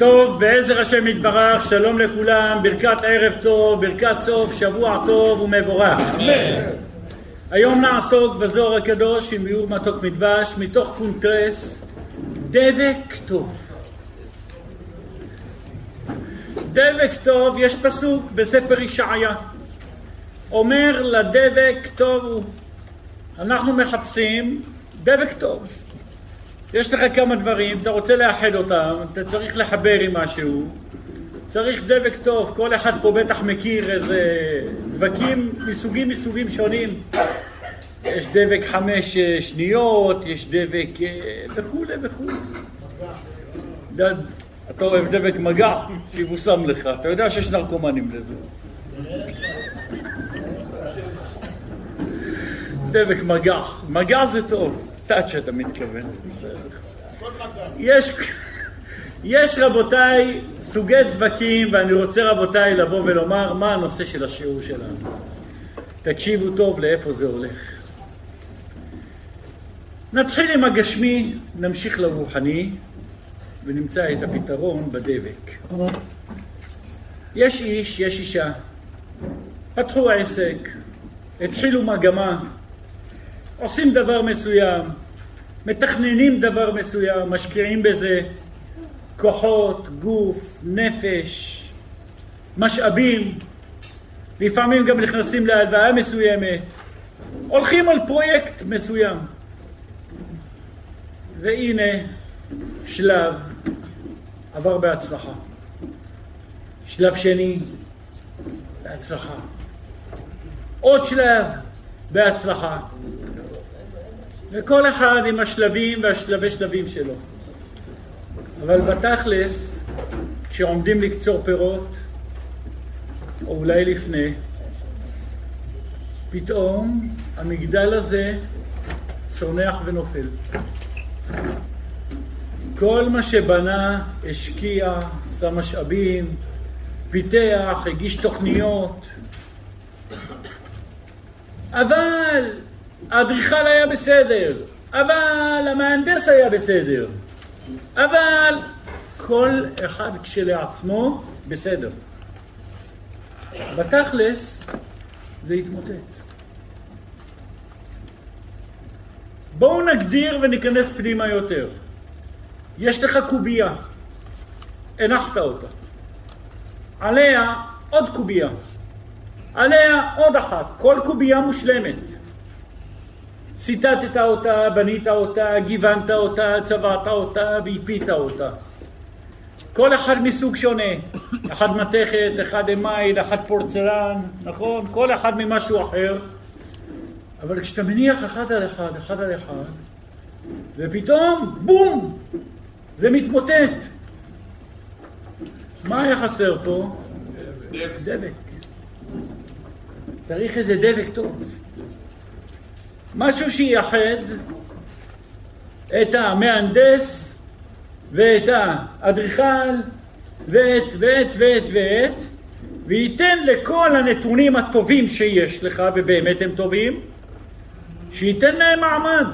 טוב, בעזר השם יתברך, שלום לכולם, ברכת ערב טוב, ברכת סוף, שבוע טוב ומבורך. אמן. היום נעסוק בזוהר הקדוש עם ביאור מתוק מדבש, מתוך קונטרס, דבק טוב. דבק טוב, יש פסוק בספר ישעיה. אומר לדבק טוב. אנחנו מחפשים דבק טוב. יש לך כמה דברים, אתה רוצה לאחד אותם, אתה צריך לחבר עם משהו, צריך דבק טוב, כל אחד פה בטח מכיר איזה דבקים מסוגים מסוגים שונים. יש דבק חמש שניות, יש דבק אה, וכולי וכולי. אתה אוהב דבק מגע, שיבושם לך, אתה יודע שיש נרקומנים לזה. דבק מגע, מגע זה טוב. טאץ' אתה מתכוון. יש, יש רבותיי סוגי דבקים, ואני רוצה רבותיי לבוא ולומר מה הנושא של השיעור שלנו. תקשיבו טוב לאיפה זה הולך. נתחיל עם הגשמי, נמשיך לרוחני, ונמצא את הפתרון בדבק. יש איש, יש אישה, פתחו עסק, התחילו מגמה, עושים דבר מסוים, מתכננים דבר מסוים, משקיעים בזה כוחות, גוף, נפש, משאבים, לפעמים גם נכנסים להלוואה מסוימת, הולכים על פרויקט מסוים. והנה שלב עבר בהצלחה. שלב שני, בהצלחה. עוד שלב, בהצלחה. וכל אחד עם השלבים והשלבי שלבים שלו. אבל בתכלס, כשעומדים לקצור פירות, או אולי לפני, פתאום המגדל הזה צונח ונופל. כל מה שבנה, השקיע, שם משאבים, פיתח, הגיש תוכניות, אבל האדריכל היה בסדר, אבל המהנדס היה בסדר, אבל כל אחד כשלעצמו בסדר. בתכלס זה התמוטט. בואו נגדיר וניכנס פנימה יותר. יש לך קובייה, הנחת אותה. עליה עוד קובייה. עליה עוד אחת. כל קובייה מושלמת. ציטטת אותה, בנית אותה, גיוונת אותה, צבעת אותה והפית אותה. כל אחד מסוג שונה, אחד מתכת, אחד אמייל, אחד פורצלן, נכון? כל אחד ממשהו אחר. אבל כשאתה מניח אחד על אחד, אחד על אחד, ופתאום, בום, זה מתמוטט. מה היה חסר פה? דבק. צריך איזה דבק טוב. משהו שייחד את המהנדס ואת האדריכל ואת ואת ואת ואת וייתן לכל הנתונים הטובים שיש לך, ובאמת הם טובים, שייתן להם מעמד,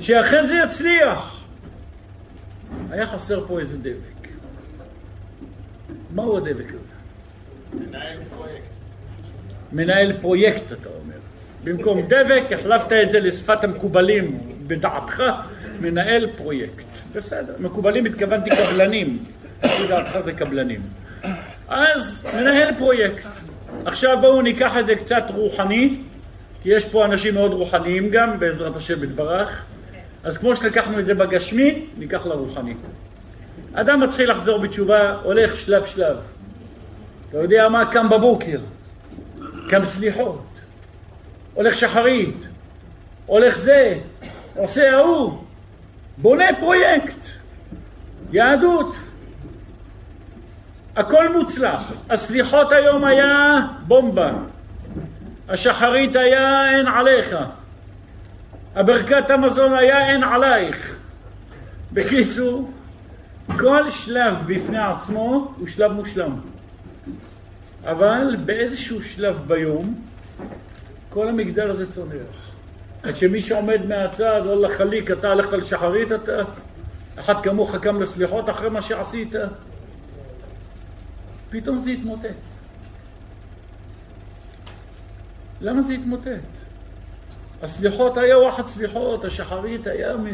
שאכן זה יצליח. היה חסר פה איזה דבק. מהו הדבק הזה? מנהל פרויקט. מנהל פרויקט, אתה אומר. במקום דבק, החלפת את זה לשפת המקובלים בדעתך, מנהל פרויקט. בסדר, מקובלים התכוונתי קבלנים, לפי דעתך זה קבלנים. אז מנהל פרויקט. עכשיו בואו ניקח את זה קצת רוחני, כי יש פה אנשים מאוד רוחניים גם, בעזרת השם יתברך. אז כמו שלקחנו את זה בגשמי, ניקח לרוחני. אדם מתחיל לחזור בתשובה, הולך שלב שלב. אתה יודע מה? קם בבוקר, קם סליחות. הולך שחרית, הולך זה, עושה ההוא, בונה פרויקט, יהדות. הכל מוצלח. הסליחות היום היה בומבה. השחרית היה אין עליך. הברכת המזון היה אין עלייך. בקיצור, כל שלב בפני עצמו הוא שלב מושלם. אבל באיזשהו שלב ביום כל המגדל הזה צונח. עד שמי שעומד מהצד, לא לחליק, אתה הלכת לשחרית, אתה... אחד כמוך קם לסליחות אחרי מה שעשית. פתאום זה התמוטט. למה זה התמוטט? הסליחות היה וואחד סליחות, השחרית היה מ...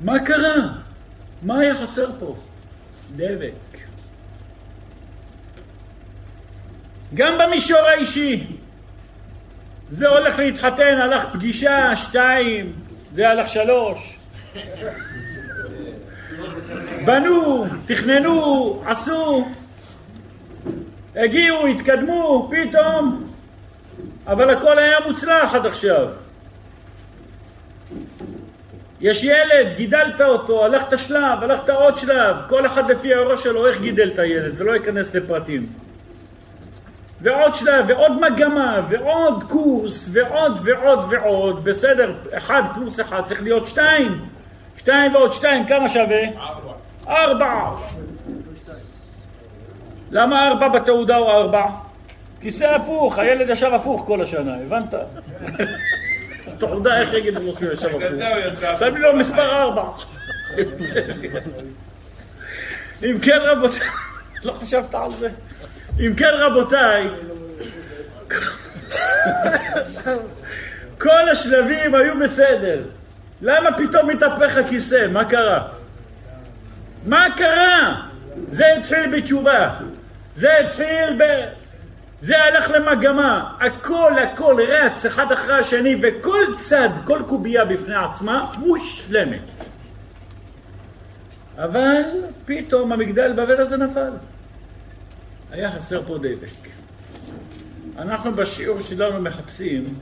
מה קרה? מה היה חסר פה? דבק. גם במישור האישי. זה הולך להתחתן, הלך פגישה, שתיים, זה הלך שלוש. בנו, תכננו, עשו, הגיעו, התקדמו, פתאום, אבל הכל היה מוצלח עד עכשיו. יש ילד, גידלת אותו, הלכת שלב, הלכת עוד שלב, כל אחד לפי הראש שלו איך גידל את הילד, ולא ייכנס לפרטים. ועוד שלב, ועוד מגמה, ועוד קורס, ועוד ועוד ועוד, בסדר, אחד פלוס אחד צריך להיות שתיים. שתיים ועוד שתיים, כמה שווה? ארבע. ארבע. למה ארבע בתעודה או ארבע? כיסא הפוך, הילד ישר הפוך כל השנה, הבנת? תעודה, איך יגיד לו שהוא ישר הפוך? שמים לו מספר ארבע. אם כן רבותיי, לא חשבת על זה? אם כן רבותיי, כל השלבים היו בסדר. למה פתאום מתהפך הכיסא? מה קרה? מה קרה? זה התחיל בתשובה. זה התחיל ב... זה הלך למגמה. הכל הכל רץ אחד אחרי השני וכל צד, כל קובייה בפני עצמה מושלמת. אבל פתאום המגדל בבל הזה נפל. היה חסר פה דבק. אנחנו בשיעור שלנו מחפשים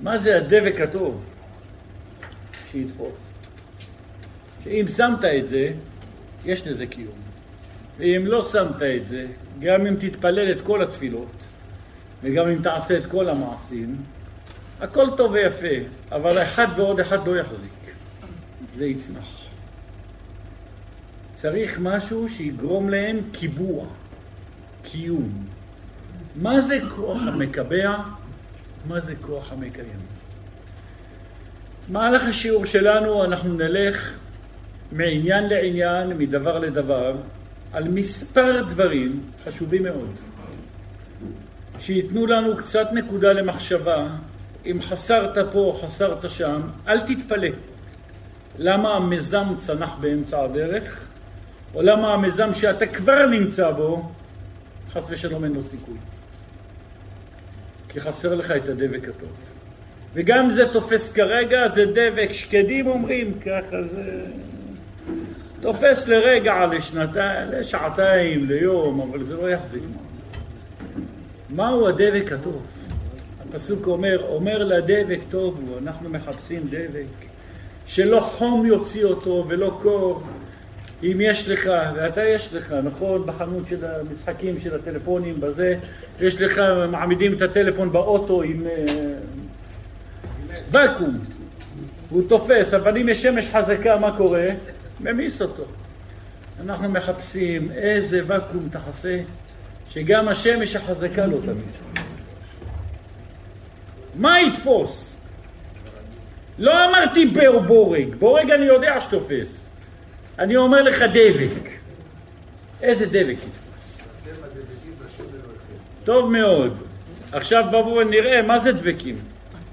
מה זה הדבק הטוב שיתפוס. שאם שמת את זה, יש לזה קיום. ואם לא שמת את זה, גם אם תתפלל את כל התפילות, וגם אם תעשה את כל המעשים, הכל טוב ויפה, אבל אחד ועוד אחד לא יחזיק. זה יצמח. צריך משהו שיגרום להם קיבוע, קיום. מה זה כוח המקבע? מה זה כוח המקיים? מהלך השיעור שלנו אנחנו נלך מעניין לעניין, מדבר לדבר, על מספר דברים חשובים מאוד, שייתנו לנו קצת נקודה למחשבה, אם חסרת פה, חסרת שם, אל תתפלא. למה המיזם צנח באמצע הדרך, או למה המיזם שאתה כבר נמצא בו, חס ושלום אין לו סיכוי. כי חסר לך את הדבק הטוב. וגם זה תופס כרגע, זה דבק, שקדים אומרים, ככה זה... תופס לרגע, לשנתיים, לשעתיים, ליום, אבל זה לא יחזיק. מהו הדבק הטוב? הפסוק אומר, אומר לדבק טוב הוא, אנחנו מחפשים דבק, שלא חום יוציא אותו ולא קור. אם יש לך, ואתה יש לך, נכון, בחנות של המשחקים, של הטלפונים, בזה, יש לך, מעמידים את הטלפון באוטו עם אה, ואקום, הוא תופס, אבל אם יש שמש חזקה, מה קורה? ממיס אותו. אנחנו מחפשים איזה ואקום תחסה, שגם השמש החזקה לא תמיס. מה יתפוס? לא אמרתי בר בורג, בורג אני יודע שתופס. אני אומר לך דבק. איזה דבק יתפוס? טוב מאוד. עכשיו בואו נראה מה זה דבקים.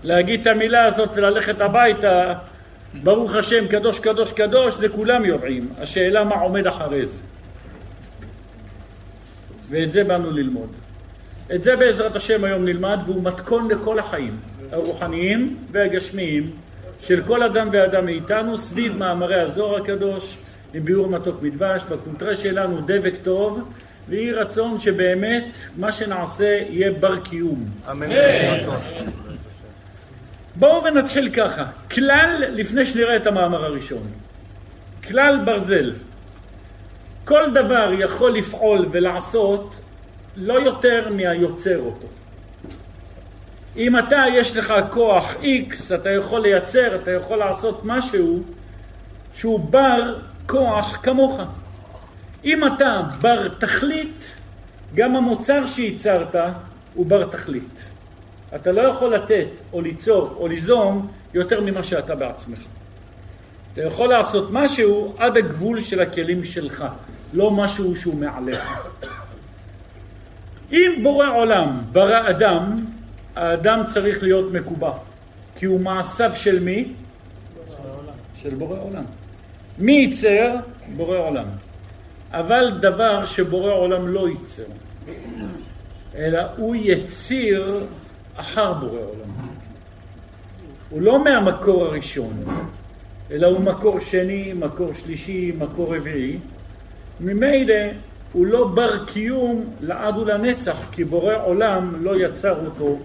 להגיד את המילה הזאת וללכת הביתה ברוך השם, קדוש, קדוש, קדוש, זה כולם יודעים. השאלה מה עומד אחרי זה. ואת זה באנו ללמוד. את זה בעזרת השם היום נלמד, והוא מתכון לכל החיים, הרוחניים והגשמיים, של כל אדם ואדם מאיתנו, סביב מאמרי הזוהר הקדוש, עם ביאור מתוק מדבש, בקונטרה שלנו דבק טוב, ויהי רצון שבאמת מה שנעשה יהיה בר קיום. אמן. בואו ונתחיל ככה. כלל, לפני שנראה את המאמר הראשון. כלל ברזל. כל דבר יכול לפעול ולעשות לא יותר מהיוצר אותו. אם אתה, יש לך כוח X, אתה יכול לייצר, אתה יכול לעשות משהו שהוא בר כוח כמוך. אם אתה בר תכלית, גם המוצר שייצרת הוא בר תכלית. אתה לא יכול לתת או ליצור או ליזום יותר ממה שאתה בעצמך. אתה יכול לעשות משהו עד הגבול של הכלים שלך, לא משהו שהוא מעליך. אם בורא עולם ברא אדם, האדם צריך להיות מקובע, כי הוא מעשיו של מי? של בורא עולם. מי ייצר? בורא עולם. אבל דבר שבורא עולם לא ייצר, אלא הוא יציר אחר בורא עולם. הוא לא מהמקור הראשון, אלא הוא מקור שני, מקור שלישי, מקור רביעי. ממילא הוא לא בר קיום לעד ולנצח, כי בורא עולם לא יצר אותו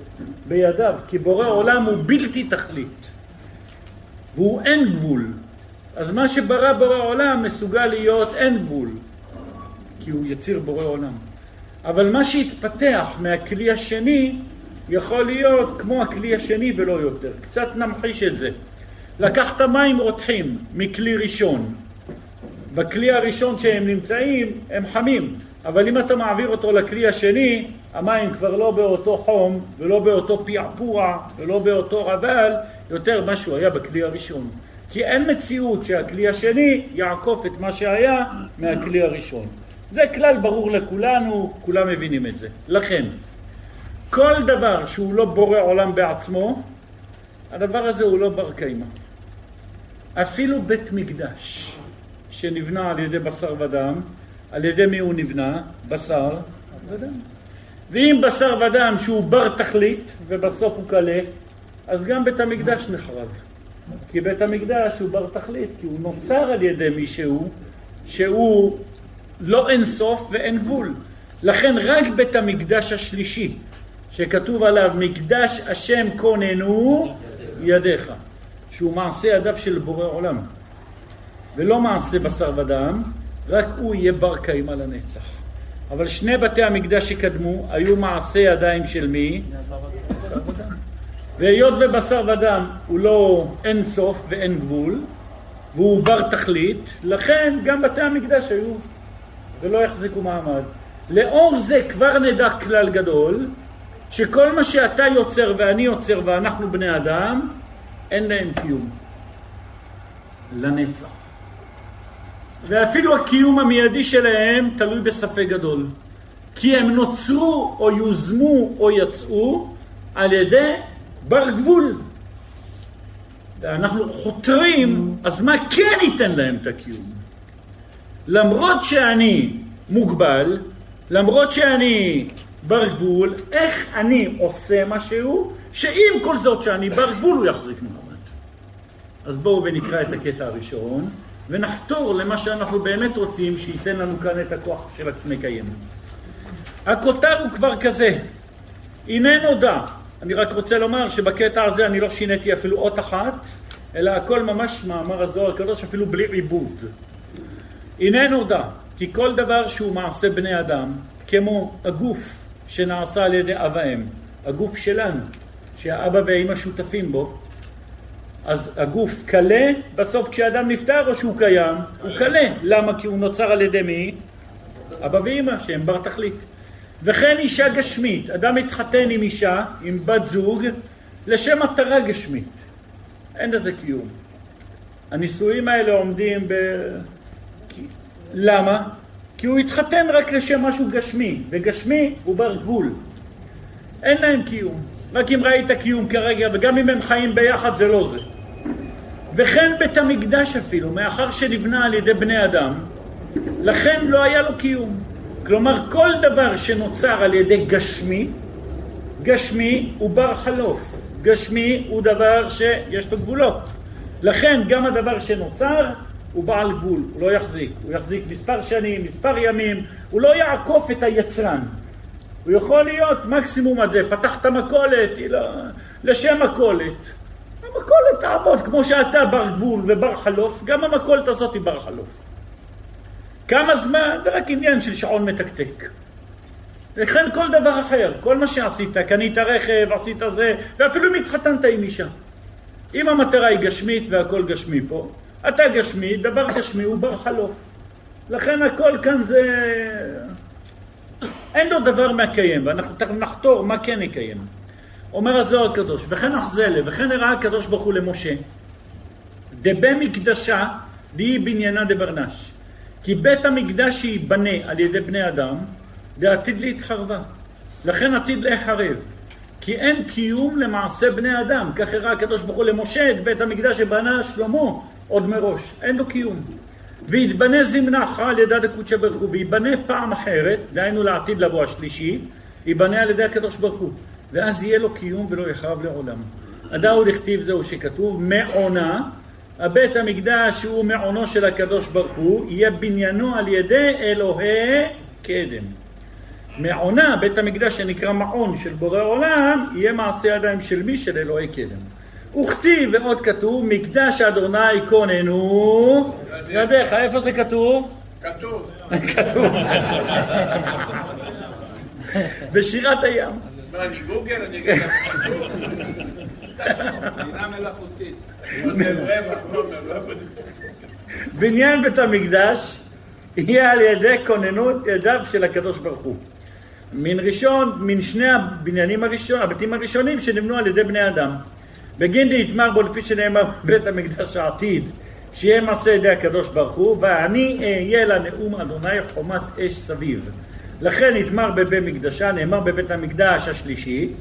בידיו, כי בורא עולם הוא בלתי תכלית, והוא אין גבול. אז מה שברא בורא עולם מסוגל להיות אין גבול, כי הוא יציר בורא עולם. אבל מה שהתפתח מהכלי השני יכול להיות כמו הכלי השני ולא יותר. קצת נמחיש את זה. לקחת מים רותחים מכלי ראשון. בכלי הראשון שהם נמצאים הם חמים, אבל אם אתה מעביר אותו לכלי השני, המים כבר לא באותו חום ולא באותו פעפוע ולא באותו רבל, יותר מה שהוא היה בכלי הראשון. כי אין מציאות שהכלי השני יעקוף את מה שהיה מהכלי הראשון. זה כלל ברור לכולנו, כולם מבינים את זה. לכן, כל דבר שהוא לא בורא עולם בעצמו, הדבר הזה הוא לא בר קיימא. אפילו בית מקדש שנבנה על ידי בשר ודם, על ידי מי הוא נבנה? בשר ודם. ואם בשר ודם שהוא בר תכלית ובסוף הוא קלה, אז גם בית המקדש נחרב. כי בית המקדש הוא בר תכלית, כי הוא נוצר על ידי מישהו שהוא לא אין סוף ואין גבול. לכן רק בית המקדש השלישי, שכתוב עליו מקדש השם כוננו ידיך, שהוא מעשה ידיו של בורא עולם, ולא מעשה בשר ודם, רק הוא יהיה בר קיימא לנצח. אבל שני בתי המקדש שקדמו היו מעשה ידיים של מי? בשר ודם. והיות ובשר ודם הוא לא אין סוף ואין גבול, והוא בר תכלית, לכן גם בתי המקדש היו ולא יחזיקו מעמד. לאור זה כבר נדע כלל גדול, שכל מה שאתה יוצר ואני יוצר ואנחנו בני אדם, אין להם קיום. לנצח. ואפילו הקיום המיידי שלהם תלוי בספק גדול. כי הם נוצרו או יוזמו או יצאו על ידי בר גבול. ואנחנו חותרים, אז מה כן ייתן להם את הקיום? למרות שאני מוגבל, למרות שאני בר גבול, איך אני עושה משהו שעם כל זאת שאני בר גבול הוא יחזיק מעמד. אז בואו ונקרא את הקטע הראשון ונחתור למה שאנחנו באמת רוצים שייתן לנו כאן את הכוח של המקיים. הכותר הוא כבר כזה, הנה נודע. אני רק רוצה לומר שבקטע הזה אני לא שיניתי אפילו אות אחת, אלא הכל ממש מאמר הזוהר הקדוש אפילו בלי עיבוד. הנה נודע כי כל דבר שהוא מעשה בני אדם, כמו הגוף שנעשה על ידי אב האם, הגוף שלנו, שהאבא והאמא שותפים בו, אז הגוף קלה בסוף כשאדם נפטר או שהוא קיים? הוא קלה. למה? כי הוא נוצר על ידי מי? אבא ואמא שהם בר תכלית. וכן אישה גשמית, אדם מתחתן עם אישה, עם בת זוג, לשם מטרה גשמית. אין לזה קיום. הנישואים האלה עומדים ב... למה? כי הוא התחתן רק לשם משהו גשמי, וגשמי הוא בר גבול. אין להם קיום. רק אם ראית קיום כרגע, וגם אם הם חיים ביחד זה לא זה. וכן בית המקדש אפילו, מאחר שנבנה על ידי בני אדם, לכן לא היה לו קיום. כלומר, כל דבר שנוצר על ידי גשמי, גשמי הוא בר חלוף. גשמי הוא דבר שיש לו גבולות. לכן גם הדבר שנוצר הוא בעל גבול, הוא לא יחזיק. הוא יחזיק מספר שנים, מספר ימים, הוא לא יעקוף את היצרן. הוא יכול להיות מקסימום עד זה, פתחת מכולת, לא, לשם מכולת. המכולת תעבוד כמו שאתה בר גבול ובר חלוף, גם המכולת הזאת היא בר חלוף. כמה זמן? זה רק עניין של שעון מתקתק. וכן כל דבר אחר, כל מה שעשית, קנית רכב, עשית זה, ואפילו אם התחתנת עם אישה. אם המטרה היא גשמית והכל גשמי פה, אתה גשמי, דבר גשמי הוא בר חלוף. לכן הכל כאן זה... אין לו דבר מהקיים, ואנחנו תכף נחתור מה כן יקיים. אומר הזוהר הקדוש, וכן אחזלה, וכן הראה הקדוש ברוך הוא למשה, דבמקדשה די בניינה דברנש. כי בית המקדש שייבנה על ידי בני אדם, דעתיד להתחרבה. לכן עתיד להיחרב. כי אין קיום למעשה בני אדם. כך הראה הקדוש ברוך הוא למשה את בית המקדש שבנה שלמה עוד מראש. אין לו קיום. ויתבנה זמנך על ידי דקודשא ברוך הוא, וייבנה פעם אחרת, דהיינו לעתיד לבוא השלישי, ייבנה על ידי הקדוש ברוך הוא. ואז יהיה לו קיום ולא יחרב לעולם. הדאו לכתיב זהו שכתוב מעונה, הבית המקדש שהוא מעונו של הקדוש ברוך הוא, יהיה בניינו על ידי אלוהי קדם. מעונה, בית המקדש שנקרא מעון של בורא עולם, יהיה מעשה ידיים של מי? של אלוהי קדם. וכתיב ועוד כתוב, מקדש אדוני כוננו ידיך, איפה זה כתוב? כתוב. כתוב. בשירת הים. מה, אני גוגל? אני אגיד לך. בניין בית המקדש יהיה על ידי כוננות ידיו של הקדוש ברוך הוא. מן ראשון, מן שני הבניינים הראשון, הבתים הראשונים שנבנו על ידי בני אדם. בגין דהתמר בו לפי שנאמר בית המקדש העתיד, שיהיה מעשה ידי הקדוש ברוך הוא, ואני אהיה לנאום אדוני חומת אש סביב. לכן נתמר בבית מקדשה, נאמר בבית המקדש השלישי,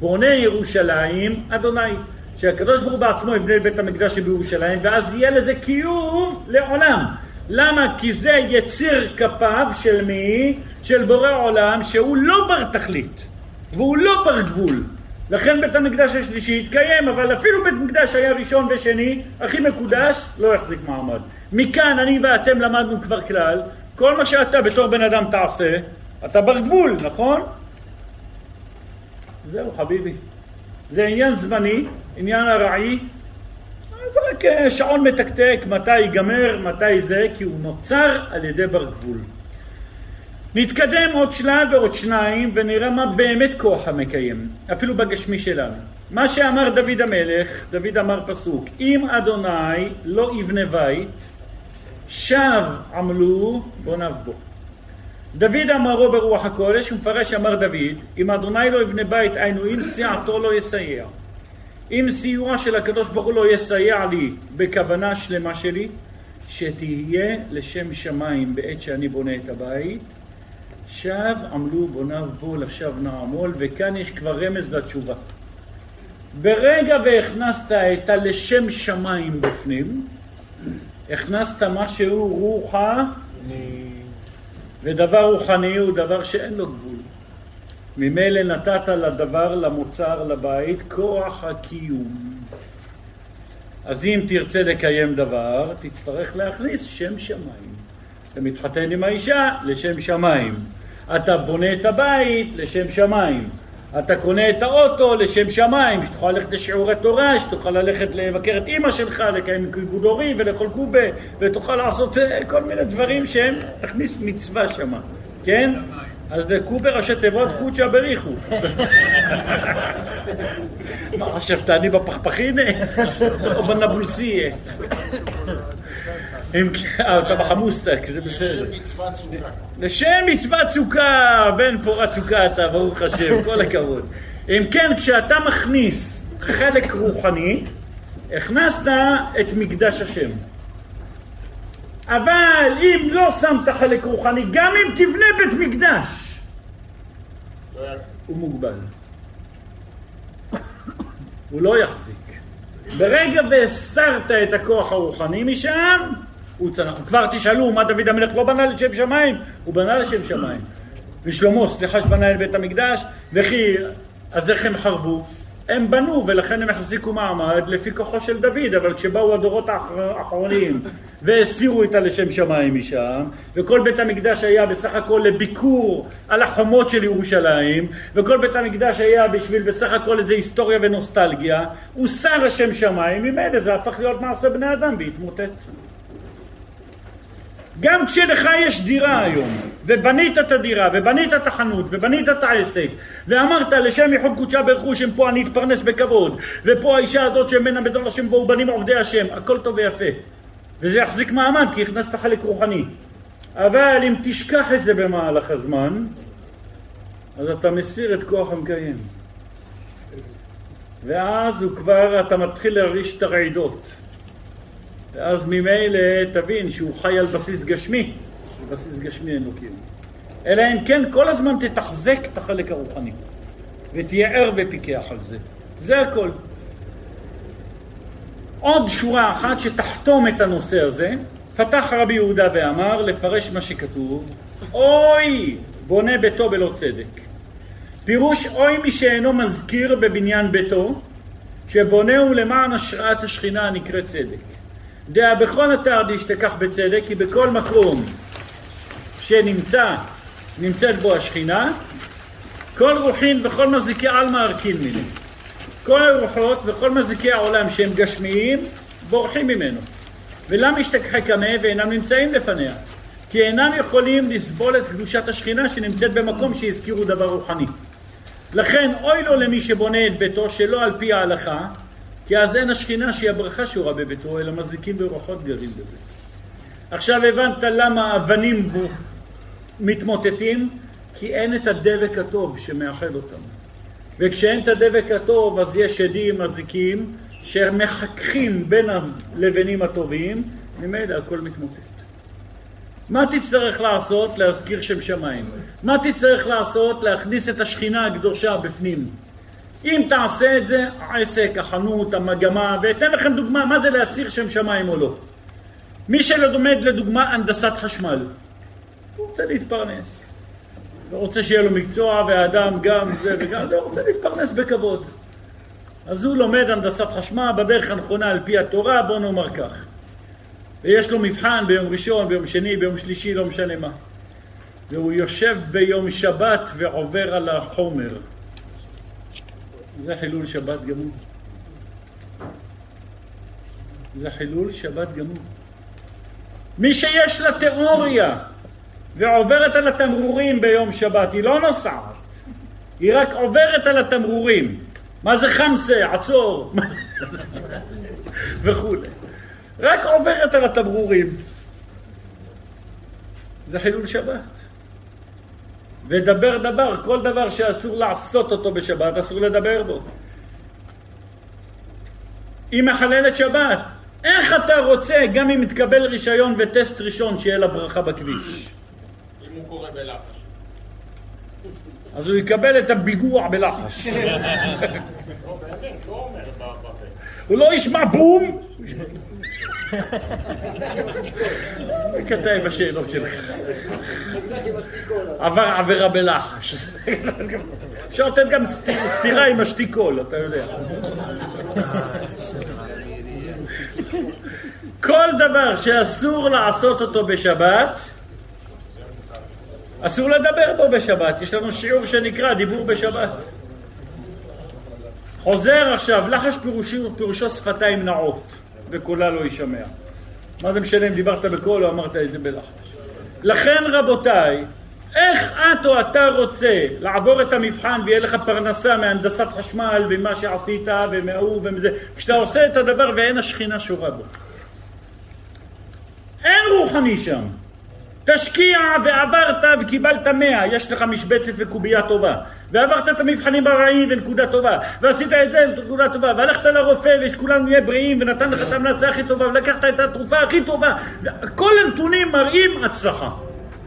בונה ירושלים אדוני. שהקדוש ברוך הוא בעצמו יבנה בית המקדש בירושלים, ואז יהיה לזה קיום לעולם. למה? כי זה יציר כפיו של מי? של בורא עולם, שהוא לא בר תכלית, והוא לא בר גבול. לכן בית המקדש השלישי התקיים, אבל אפילו בית מקדש היה ראשון ושני, הכי מקודש, לא יחזיק מעמד. מכאן אני ואתם למדנו כבר כלל, כל מה שאתה בתור בן אדם תעשה, אתה בר גבול, נכון? זהו חביבי. זה עניין זמני, עניין ארעי, זה רק אה, שעון מתקתק, מתי ייגמר, מתי זה, כי הוא נוצר על ידי בר גבול. נתקדם עוד שלב ועוד שניים ונראה מה באמת כוח המקיים, אפילו בגשמי שלנו. מה שאמר דוד המלך, דוד אמר פסוק, אם אדוני לא יבנה בית, שב עמלו בוניו בו. דוד אמרו ברוח הקודש, הוא מפרש אמר דוד, אם אדוני לא יבנה בית, היינו אם סיעתו לא יסייע. אם סיוע של הקדוש ברוך הוא לא יסייע לי בכוונה שלמה שלי, שתהיה לשם שמיים בעת שאני בונה את הבית, שב עמלו בוניו בו לשווא נעמול, וכאן יש כבר רמז לתשובה. ברגע והכנסת את הלשם שמיים בפנים, הכנסת משהו רוחה, ודבר רוחני הוא דבר שאין לו גבול. ממילא נתת לדבר, למוצר, לבית, כוח הקיום. אז אם תרצה לקיים דבר, תצטרך להכניס שם שמיים. אתה מתחתן עם האישה, לשם שמיים. אתה בונה את הבית, לשם שמיים. אתה קונה את האוטו לשם שמיים, שתוכל ללכת לשיעורי תורה, שתוכל ללכת לבקר את אימא שלך, לקיים כיבוד הורי ולאכול קובה, ותוכל לעשות אה, כל מיני דברים שהם, תכניס מצווה שמה, כן? אז לקובה ראשי תיבות קוצ'ה בריחו. מה חשבת, אני בפכפכינה? או בנבולסיה? אתה בחמוסטק, זה בסדר. לשם מצוות סוכה. לשם מצוות סוכה, בן פורת סוכה אתה, ברוך השם, כל הכבוד. אם כן, כשאתה מכניס חלק רוחני, הכנסת את מקדש השם. אבל אם לא שמת חלק רוחני, גם אם תבנה בית מקדש, לא. הוא מוגבל. הוא לא יחזיק. ברגע והסרת את הכוח הרוחני משם, הוא צנח. כבר תשאלו מה דוד המלך לא בנה לשם שמיים, הוא בנה לשם שמיים. ושלמה, סליחה שבנה את בית המקדש, וכי, אז איך הם חרבו? הם בנו ולכן הם החזיקו מעמד לפי כוחו של דוד, אבל כשבאו הדורות האחר- האחרונים והסירו את הלשם שמיים משם, וכל בית המקדש היה בסך הכל לביקור על החומות של ירושלים, וכל בית המקדש היה בשביל בסך הכל איזה היסטוריה ונוסטלגיה, הוסר השם שמיים, ממילא זה הפך להיות מעשה בני אדם והתמוטט. גם כשלך יש דירה היום, ובנית את הדירה, ובנית את החנות, ובנית את העסק, ואמרת לשם ייחוד קודשה ברכו הוא פה אני אתפרנס בכבוד, ופה האישה הזאת שממנה בעזרת השם בואו בנים עובדי השם, הכל טוב ויפה. וזה יחזיק מעמד כי הכנסת חלק רוחני. אבל אם תשכח את זה במהלך הזמן, אז אתה מסיר את כוח המקיים. ואז הוא כבר, אתה מתחיל להרגיש את הרעידות. ואז ממילא תבין שהוא חי על בסיס גשמי, בסיס גשמי אין לו קיום. אלא אם כן כל הזמן תתחזק את החלק הרוחני, ותהיה ער ופיקח על זה. זה הכל. עוד שורה אחת שתחתום את הנושא הזה, פתח רבי יהודה ואמר לפרש מה שכתוב, אוי בונה ביתו בלא צדק. פירוש אוי מי שאינו מזכיר בבניין ביתו, שבונהו למען השראת השכינה הנקראת צדק. דעה בכל אתר דשתכח בצדק, כי בכל מקום שנמצא, נמצאת בו השכינה, כל רוחין וכל מזיקי עלמא ערכין ממנו. כל הרוחות וכל מזיקי העולם שהם גשמיים, בורחים ממנו. ולמה השתכחי קמא ואינם נמצאים לפניה? כי אינם יכולים לסבול את קדושת השכינה שנמצאת במקום שהזכירו דבר רוחני. לכן אוי לו למי שבונה את ביתו שלא על פי ההלכה, כי אז אין השכינה שהיא הברכה שורה בביתו, אלא מזיקים ברוחות גרים בביתו. עכשיו הבנת למה אבנים בו מתמוטטים? כי אין את הדבק הטוב שמאחד אותם. וכשאין את הדבק הטוב אז יש עדים מזיקים שמחככים בין הלבנים הטובים, ממילא הכל מתמוטט. מה תצטרך לעשות? להזכיר שם שמיים. מה תצטרך לעשות? להכניס את השכינה הקדושה בפנים. אם תעשה את זה, העסק, החנות, המגמה, ואתן לכם דוגמה מה זה להסיר שם שמיים או לא. מי שלומד לדוגמה הנדסת חשמל, הוא רוצה להתפרנס. הוא רוצה שיהיה לו מקצוע, והאדם גם זה וגם זה, הוא רוצה להתפרנס בכבוד. אז הוא לומד הנדסת חשמל בדרך הנכונה על פי התורה, בוא נאמר כך. ויש לו מבחן ביום ראשון, ביום שני, ביום שלישי, לא משנה מה. והוא יושב ביום שבת ועובר על החומר. זה חילול שבת גמור. זה חילול שבת גמור. מי שיש לה תיאוריה ועוברת על התמרורים ביום שבת, היא לא נוסעת, היא רק עוברת על התמרורים. מה זה חמסה, עצור, וכולי. רק עוברת על התמרורים. זה חילול שבת. ודבר דבר, כל דבר שאסור לעשות אותו בשבת, אסור לדבר בו. היא מחללת שבת. איך אתה רוצה, גם אם יתקבל רישיון וטסט ראשון, שיהיה לה ברכה בכביש? אם הוא קורא בלחש. אז הוא יקבל את הביגוע בלחש. לא, לא. הוא לא ישמע בום! כתב בשאלות שלך. עבר עבירה בלחש. אפשר לתת גם סטירה עם השתיקול, אתה יודע. כל דבר שאסור לעשות אותו בשבת, אסור לדבר בו בשבת. יש לנו שיעור שנקרא דיבור בשבת. חוזר עכשיו, לחש פירושו שפתיים נעות, וקולה לא יישמע. מה זה משנה אם דיברת בקול או אמרת את זה בלחש? לכן רבותיי, איך את או אתה רוצה לעבור את המבחן ויהיה לך פרנסה מהנדסת חשמל ומה שעשית ומההוא ומזה, כשאתה עושה את הדבר ואין השכינה שורה בו. אין רוחני שם. תשקיע ועברת וקיבלת מאה, יש לך משבצת וקובייה טובה. ועברת את המבחנים הרעים ונקודה טובה, ועשית את זה ונקודה טובה, והלכת לרופא ושכולנו נהיה בריאים ונתן לך את ההמלצה הכי טובה, ולקחת את התרופה הכי טובה. כל הנתונים מראים הצלחה.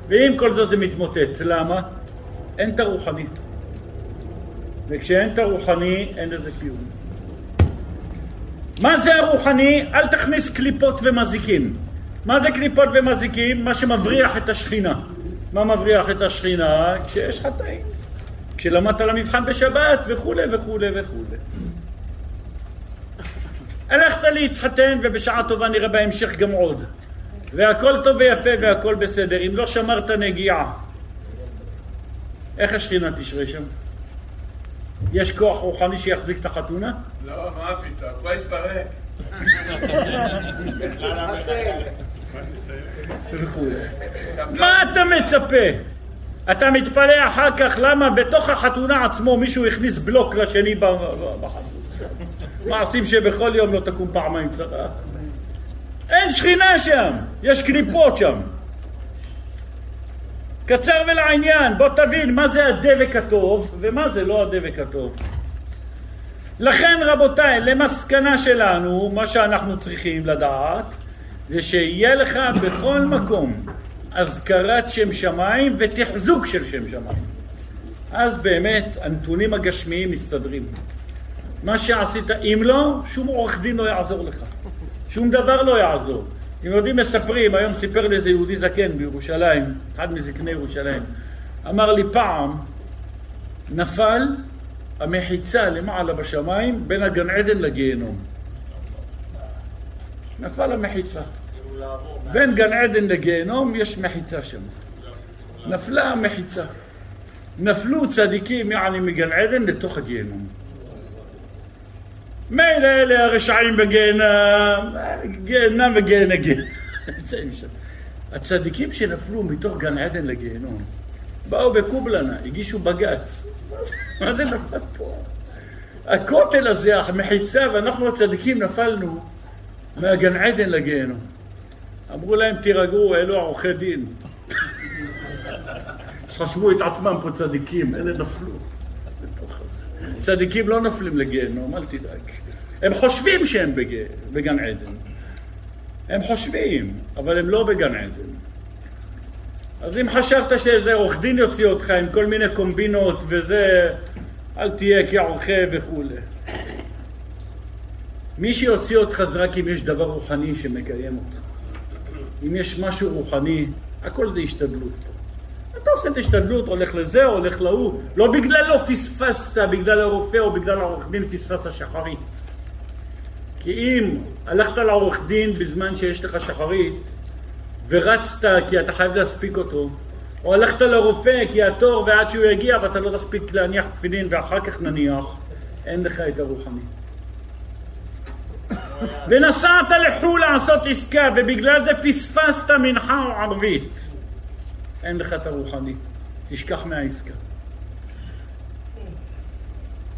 ועם כל זאת זה מתמוטט. למה? אין את הרוחני. וכשאין את הרוחני, אין לזה קיום. מה זה הרוחני? אל תכניס קליפות ומזיקים. מה זה קליפות ומזיקים? מה שמבריח את השכינה. מה מבריח את השכינה? כשיש חטאים. כשלמדת למבחן בשבת וכולי וכולי וכולי. הלכת להתחתן ובשעה טובה נראה בהמשך גם עוד. והכל טוב ויפה והכל בסדר. אם לא שמרת נגיעה, איך השכינה תשרה שם? יש כוח רוחני שיחזיק את החתונה? לא, מה פתאום, כבר התפרק. מה אתה מצפה? אתה מתפלא אחר כך למה בתוך החתונה עצמו מישהו הכניס בלוק לשני בחתונה. מעשים שבכל יום לא תקום פעמיים צרה. אין שכינה שם, יש קליפות שם. קצר ולעניין, בוא תבין מה זה הדבק הטוב ומה זה לא הדבק הטוב. לכן רבותיי, למסקנה שלנו, מה שאנחנו צריכים לדעת, זה שיהיה לך בכל מקום אזכרת שם שמיים ותחזוק של שם שמיים. אז באמת הנתונים הגשמיים מסתדרים. מה שעשית, אם לא, שום עורך דין לא יעזור לך. שום דבר לא יעזור. אם יודעים, מספרים, היום סיפר לי איזה יהודי זקן בירושלים, אחד מזקני ירושלים, אמר לי פעם, נפל המחיצה למעלה בשמיים בין הגן עדן לגיהנום. נפל המחיצה. בין גן עדן לגיהנום יש מחיצה שם. נפלה המחיצה. נפלו צדיקים, יעני מגן עדן, לתוך הגיהנום. מילא אלה הרשעים בגיהנם, גיהנם וגיהנם. הצדיקים שנפלו מתוך גן עדן לגיהנום, באו בקובלנה, הגישו בג"ץ. מה זה נפל פה? הכותל הזה, המחיצה, ואנחנו הצדיקים נפלנו מהגן עדן לגיהנום. אמרו להם, תירגעו, אלו עורכי דין. חשבו את עצמם פה צדיקים, אלה נפלו. צדיקים לא נופלים לגיהנום, אל תדאג. הם חושבים שהם בג... בגן עדן. הם חושבים, אבל הם לא בגן עדן. אז אם חשבת שאיזה עורך דין יוציא אותך עם כל מיני קומבינות וזה, אל תהיה כעורכי וכולי. מי שיוציא אותך זה רק אם יש דבר רוחני שמקיים אותך. אם יש משהו רוחני, הכל זה השתדלות. אתה עושה את ההשתדלות, הולך לזה, הולך להוא, לא בגללו פספסת, בגלל הרופא או בגלל העורך דין פספסת שחרית. כי אם הלכת לעורך דין בזמן שיש לך שחרית ורצת כי אתה חייב להספיק אותו, או הלכת לרופא כי התור ועד שהוא יגיע ואתה לא תספיק להניח תפילין ואחר כך נניח, אין לך את הרוחני. ונסעת לחו"ל לעשות עסקה ובגלל זה פספסת מנחה או ערבית. אין לך את הרוחני, תשכח מהעסקה.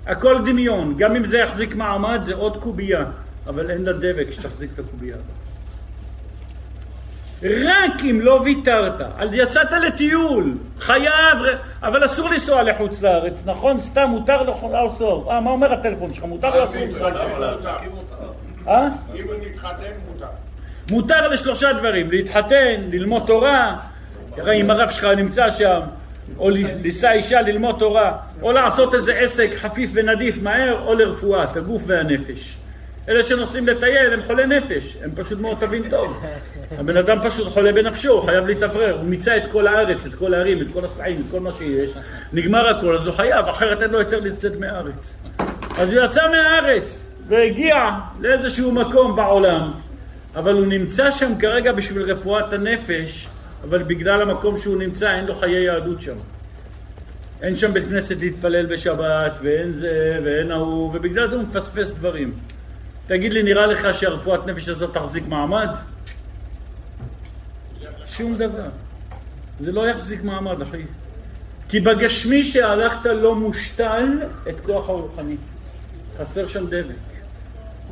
הכל דמיון, גם אם זה יחזיק מעמד זה עוד קובייה, אבל אין לה דבק שתחזיק את הקובייה רק אם לא ויתרת, יצאת לטיול, חייב, אבל אסור לנסוע לחוץ לארץ, נכון? סתם מותר לאסור. אה, מה אומר הטלפון שלך? מותר לאסור? אה? אם הוא מתחתן, מותר. מותר לשלושה דברים, להתחתן, ללמוד תורה, אם הרב שלך נמצא שם, או לישא אישה ללמוד תורה, או לעשות איזה עסק חפיף ונדיף מהר, או לרפואת הגוף והנפש. אלה שנוסעים לטייל הם חולי נפש, הם פשוט מאוד תבין טוב. הבן אדם פשוט חולה בנפשו, הוא חייב להתאוורר, הוא מיצה את כל הארץ, את כל הערים, את כל הסלעים, את כל מה שיש, נגמר הכל, אז הוא חייב, אחרת אין לו יותר לצאת מהארץ. אז הוא יצא מהארץ והגיע לאיזשהו מקום בעולם, אבל הוא נמצא שם כרגע בשביל רפואת הנפש, אבל בגלל המקום שהוא נמצא אין לו חיי יהדות שם. אין שם בית כנסת להתפלל בשבת, ואין זה, ואין ההוא, ובגלל זה הוא מפספס דברים. תגיד לי, נראה לך שהרפואת נפש הזאת תחזיק מעמד? שום דבר. זה לא יחזיק מעמד, אחי. כי בגשמי שהלכת לא מושתל את כוח הרוחני. חסר שם דבק.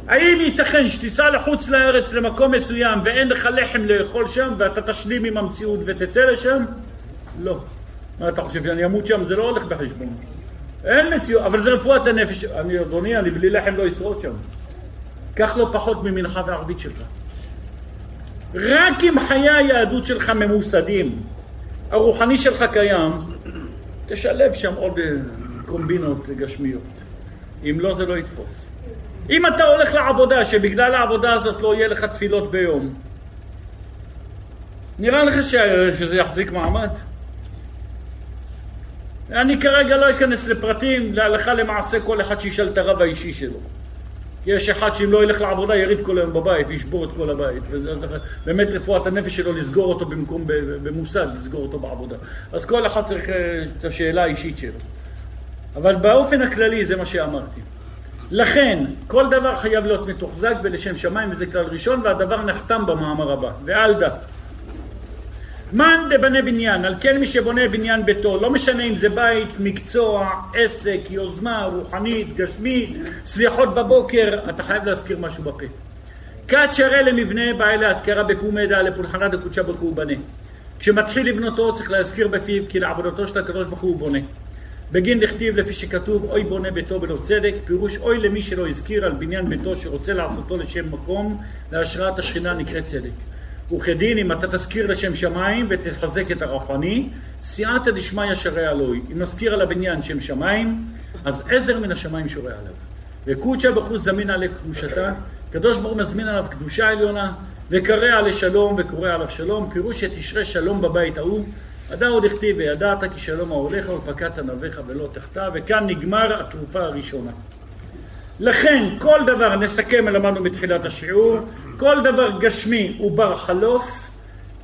האם ייתכן שתיסע לחוץ לארץ למקום מסוים ואין לך לחם לאכול שם ואתה תשלים עם המציאות ותצא לשם? לא. מה אתה חושב שאני אמות שם? זה לא הולך בחשבון. אין מציאות, אבל זה רפואת הנפש. אני, אדוני, אני בלי לחם לא אשרוד שם. קח לא פחות ממנחה וערבית שלך. רק אם חיי היהדות שלך ממוסדים, הרוחני שלך קיים, תשלב שם עוד אה, קומבינות גשמיות. אם לא, זה לא יתפוס. אם אתה הולך לעבודה, שבגלל העבודה הזאת לא יהיה לך תפילות ביום, נראה לך ש... שזה יחזיק מעמד? אני כרגע לא אכנס לפרטים, להלכה למעשה כל אחד שישאל את הרב האישי שלו. יש אחד שאם לא ילך לעבודה יריב כל היום בבית וישבור את כל הבית. וזה באמת רפואת הנפש שלו לסגור אותו במקום, במוסד, לסגור אותו בעבודה. אז כל אחד צריך אה, את השאלה האישית שלו. אבל באופן הכללי זה מה שאמרתי. לכן, כל דבר חייב להיות מתוחזק ולשם שמיים, וזה כלל ראשון, והדבר נחתם במאמר הבא. ואלדה. מאן דבנה בניין, על כן מי שבונה בניין ביתו, לא משנה אם זה בית, מקצוע, עסק, יוזמה, רוחנית, גשמית, סליחות בבוקר, אתה חייב להזכיר משהו בפה. כת שרה למבנה בעילת, קרא בקומדה לפולחנה דקודשה ברוך הוא בנה. כשמתחיל לבנותו צריך להזכיר בפיו כי לעבודתו של הקדוש ברוך הוא בונה. בגין דכתיב לפי שכתוב אוי בונה ביתו בלא צדק, פירוש אוי למי שלא הזכיר על בניין ביתו שרוצה לעשותו לשם מקום להשראת השכינה נקראת צדק. וכדין אם אתה תזכיר לשם שמיים ותחזק את הרוחני, סייעתא דשמיא שרע אלוהי. אם נזכיר על הבניין שם שמיים, אז עזר מן השמיים שורה עליו. וקודשא בחוץ זמין עלי קדושתה, קדוש ברוך הוא מזמין עליו קדושה עליונה, וקרע לשלום וקורא עליו שלום, פירוש שתשרה שלום בבית ההוא, הדאו דכתיב וידעת כי שלום ההולך ופקדת נביך ולא תחטא, וכאן נגמר התרופה הראשונה. לכן כל דבר, נסכם, למדנו בתחילת השיעור, כל דבר גשמי הוא בר חלוף,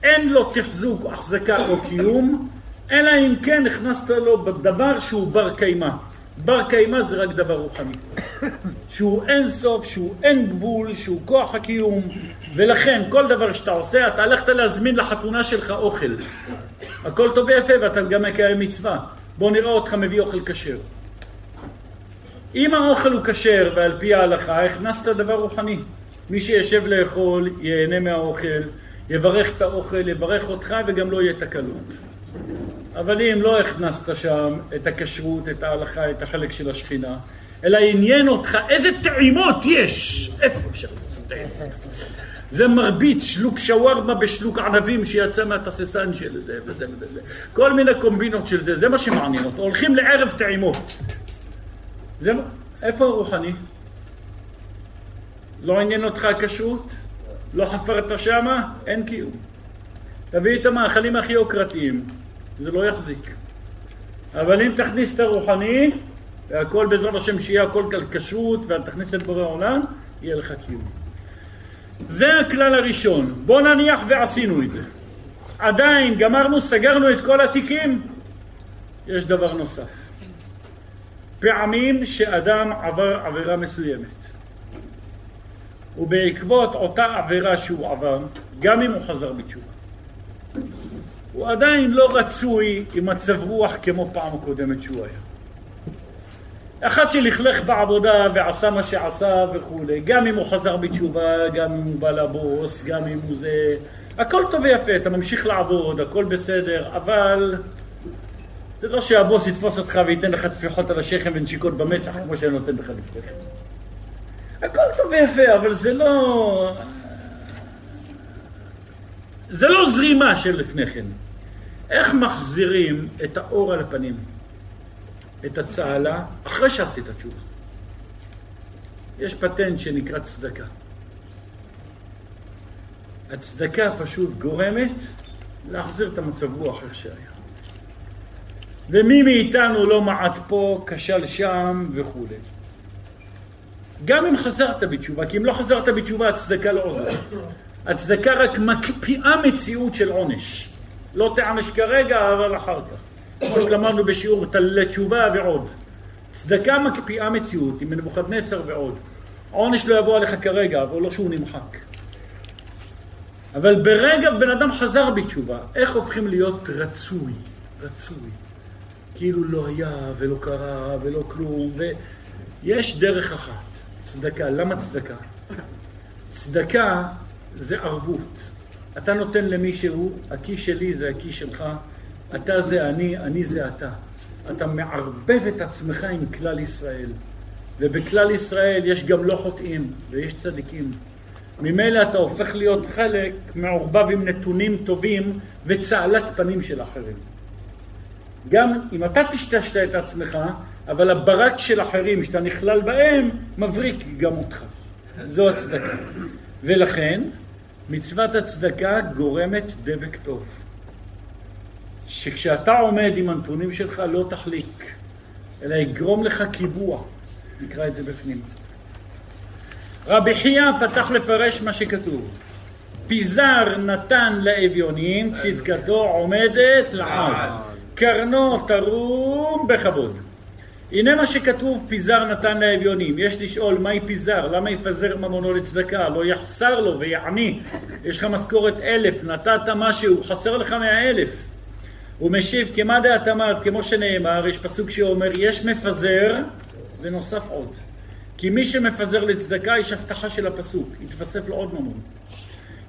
אין לו תחזוק, החזקה או קיום, אלא אם כן הכנסת לו בדבר שהוא בר קיימא. בר קיימא זה רק דבר רוחני. שהוא אין סוף, שהוא אין גבול, שהוא כוח הקיום, ולכן כל דבר שאתה עושה, אתה הלכת להזמין לחתונה שלך אוכל. הכל טוב ויפה ואתה גם מקיים מצווה. בוא נראה אותך מביא אוכל כשר. אם האוכל הוא כשר ועל פי ההלכה, הכנסת דבר רוחני. מי שישב לאכול, ייהנה מהאוכל, יברך את האוכל, יברך אותך וגם לא יהיה תקלות. אבל אם לא הכנסת שם את הכשרות, את ההלכה, את החלק של השכינה, אלא עניין אותך איזה טעימות יש, איפה אפשר לעשות טעימות? זה מרביץ שלוק שווארמה בשלוק ענבים שיצא מהתססן של זה וזה וזה. כל מיני קומבינות של זה, זה מה שמעניין אותו. הולכים לערב טעימות. זה, איפה הרוחני? לא עניין אותך הכשרות? לא חפרת שמה? אין קיום. תביא את המאכלים הכי יוקרתיים, זה לא יחזיק. אבל אם תכניס את הרוחני, והכל בעזרת השם שיהיה הכל כשרות, ותכניס את בורא עולם, יהיה לך קיום. זה הכלל הראשון. בוא נניח ועשינו את זה. עדיין גמרנו, סגרנו את כל התיקים, יש דבר נוסף. פעמים שאדם עבר עבירה מסוימת, ובעקבות אותה עבירה שהוא עבר, גם אם הוא חזר בתשובה, הוא עדיין לא רצוי עם מצב רוח כמו פעם הקודמת שהוא היה. אחד שלכלך בעבודה ועשה מה שעשה וכולי, גם אם הוא חזר בתשובה, גם אם הוא בא לבוס, גם אם הוא זה... הכל טוב ויפה, אתה ממשיך לעבוד, הכל בסדר, אבל זה לא שהבוס יתפוס אותך וייתן לך טפיחות על השכם ונשיקות במצח כמו שאני נותן לך לפני. הכל טוב ויפה, אבל זה לא... זה לא זרימה של לפני כן. איך מחזירים את האור על הפנים? את הצהלה אחרי שעשית תשובה. יש פטנט שנקרא צדקה. הצדקה פשוט גורמת להחזיר את המצב רוח איך שהיה. ומי מאיתנו לא מעט פה, כשל שם וכולי. גם אם חזרת בתשובה, כי אם לא חזרת בתשובה הצדקה לא עוזרת. הצדקה רק מקפיאה מציאות של עונש. לא תענש כרגע, אבל אחר כך. כמו שלמדנו בשיעור תללי תשובה ועוד. צדקה מקפיאה מציאות עם נבוכדנצר ועוד. עונש לא יבוא עליך כרגע, אבל לא שהוא נמחק. אבל ברגע בן אדם חזר בתשובה, איך הופכים להיות רצוי? רצוי. כאילו לא היה ולא קרה ולא כלום, ויש דרך אחת, צדקה. למה צדקה? צדקה זה ערבות. אתה נותן למישהו, הכי שלי זה הכי שלך, אתה זה אני, אני זה אתה. אתה מערבב את עצמך עם כלל ישראל. ובכלל ישראל יש גם לא חוטאים ויש צדיקים. ממילא אתה הופך להיות חלק מעורבב עם נתונים טובים וצהלת פנים של אחרים. גם אם אתה טשטשת את עצמך, אבל הברק של אחרים שאתה נכלל בהם, מבריק גם אותך. זו הצדקה. ולכן, מצוות הצדקה גורמת דבק טוב. שכשאתה עומד עם הנתונים שלך לא תחליק, אלא יגרום לך קיבוע. נקרא את זה בפנים. רבי חייא פתח לפרש מה שכתוב. פיזר נתן לאביונים, צדקתו עומדת לעד. קרנו תרום בכבוד. הנה מה שכתוב פיזר נתן לאביונים. יש לשאול מהי פיזר? למה יפזר ממונו לצדקה? לא יחסר לו ויעני. יש לך משכורת אלף, נתת משהו, חסר לך מאה אלף. הוא משיב, כמה דעת אמרת, כמו שנאמר, יש פסוק שאומר, יש מפזר ונוסף עוד. כי מי שמפזר לצדקה, יש הבטחה של הפסוק, יתווסף לו עוד ממון.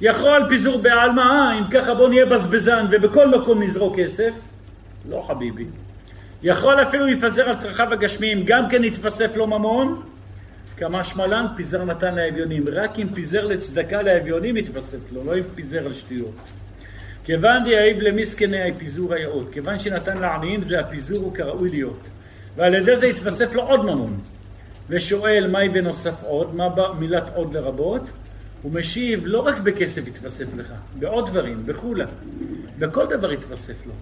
יכול פיזור בעלמא, אם ככה בוא נהיה בזבזן ובכל מקום נזרוק כסף? לא חביבי. יכול אפילו יפזר על צרכיו הגשמיים, גם כן יתווסף לו ממון, כמה שמלן פיזר נתן לאביונים. רק אם פיזר לצדקה לאביונים יתווסף לו, לא אם פיזר על שטויות. כיוון דיעיב למסכני הפיזור היאות, כיוון שנתן לעניים זה הפיזור הוא כראוי להיות. ועל ידי זה יתווסף לו עוד ממון. ושואל מהי בנוסף עוד, מה בא מילת עוד לרבות? הוא משיב לא רק בכסף יתווסף לך, בעוד דברים, בכולה. בכל דבר יתווסף לו.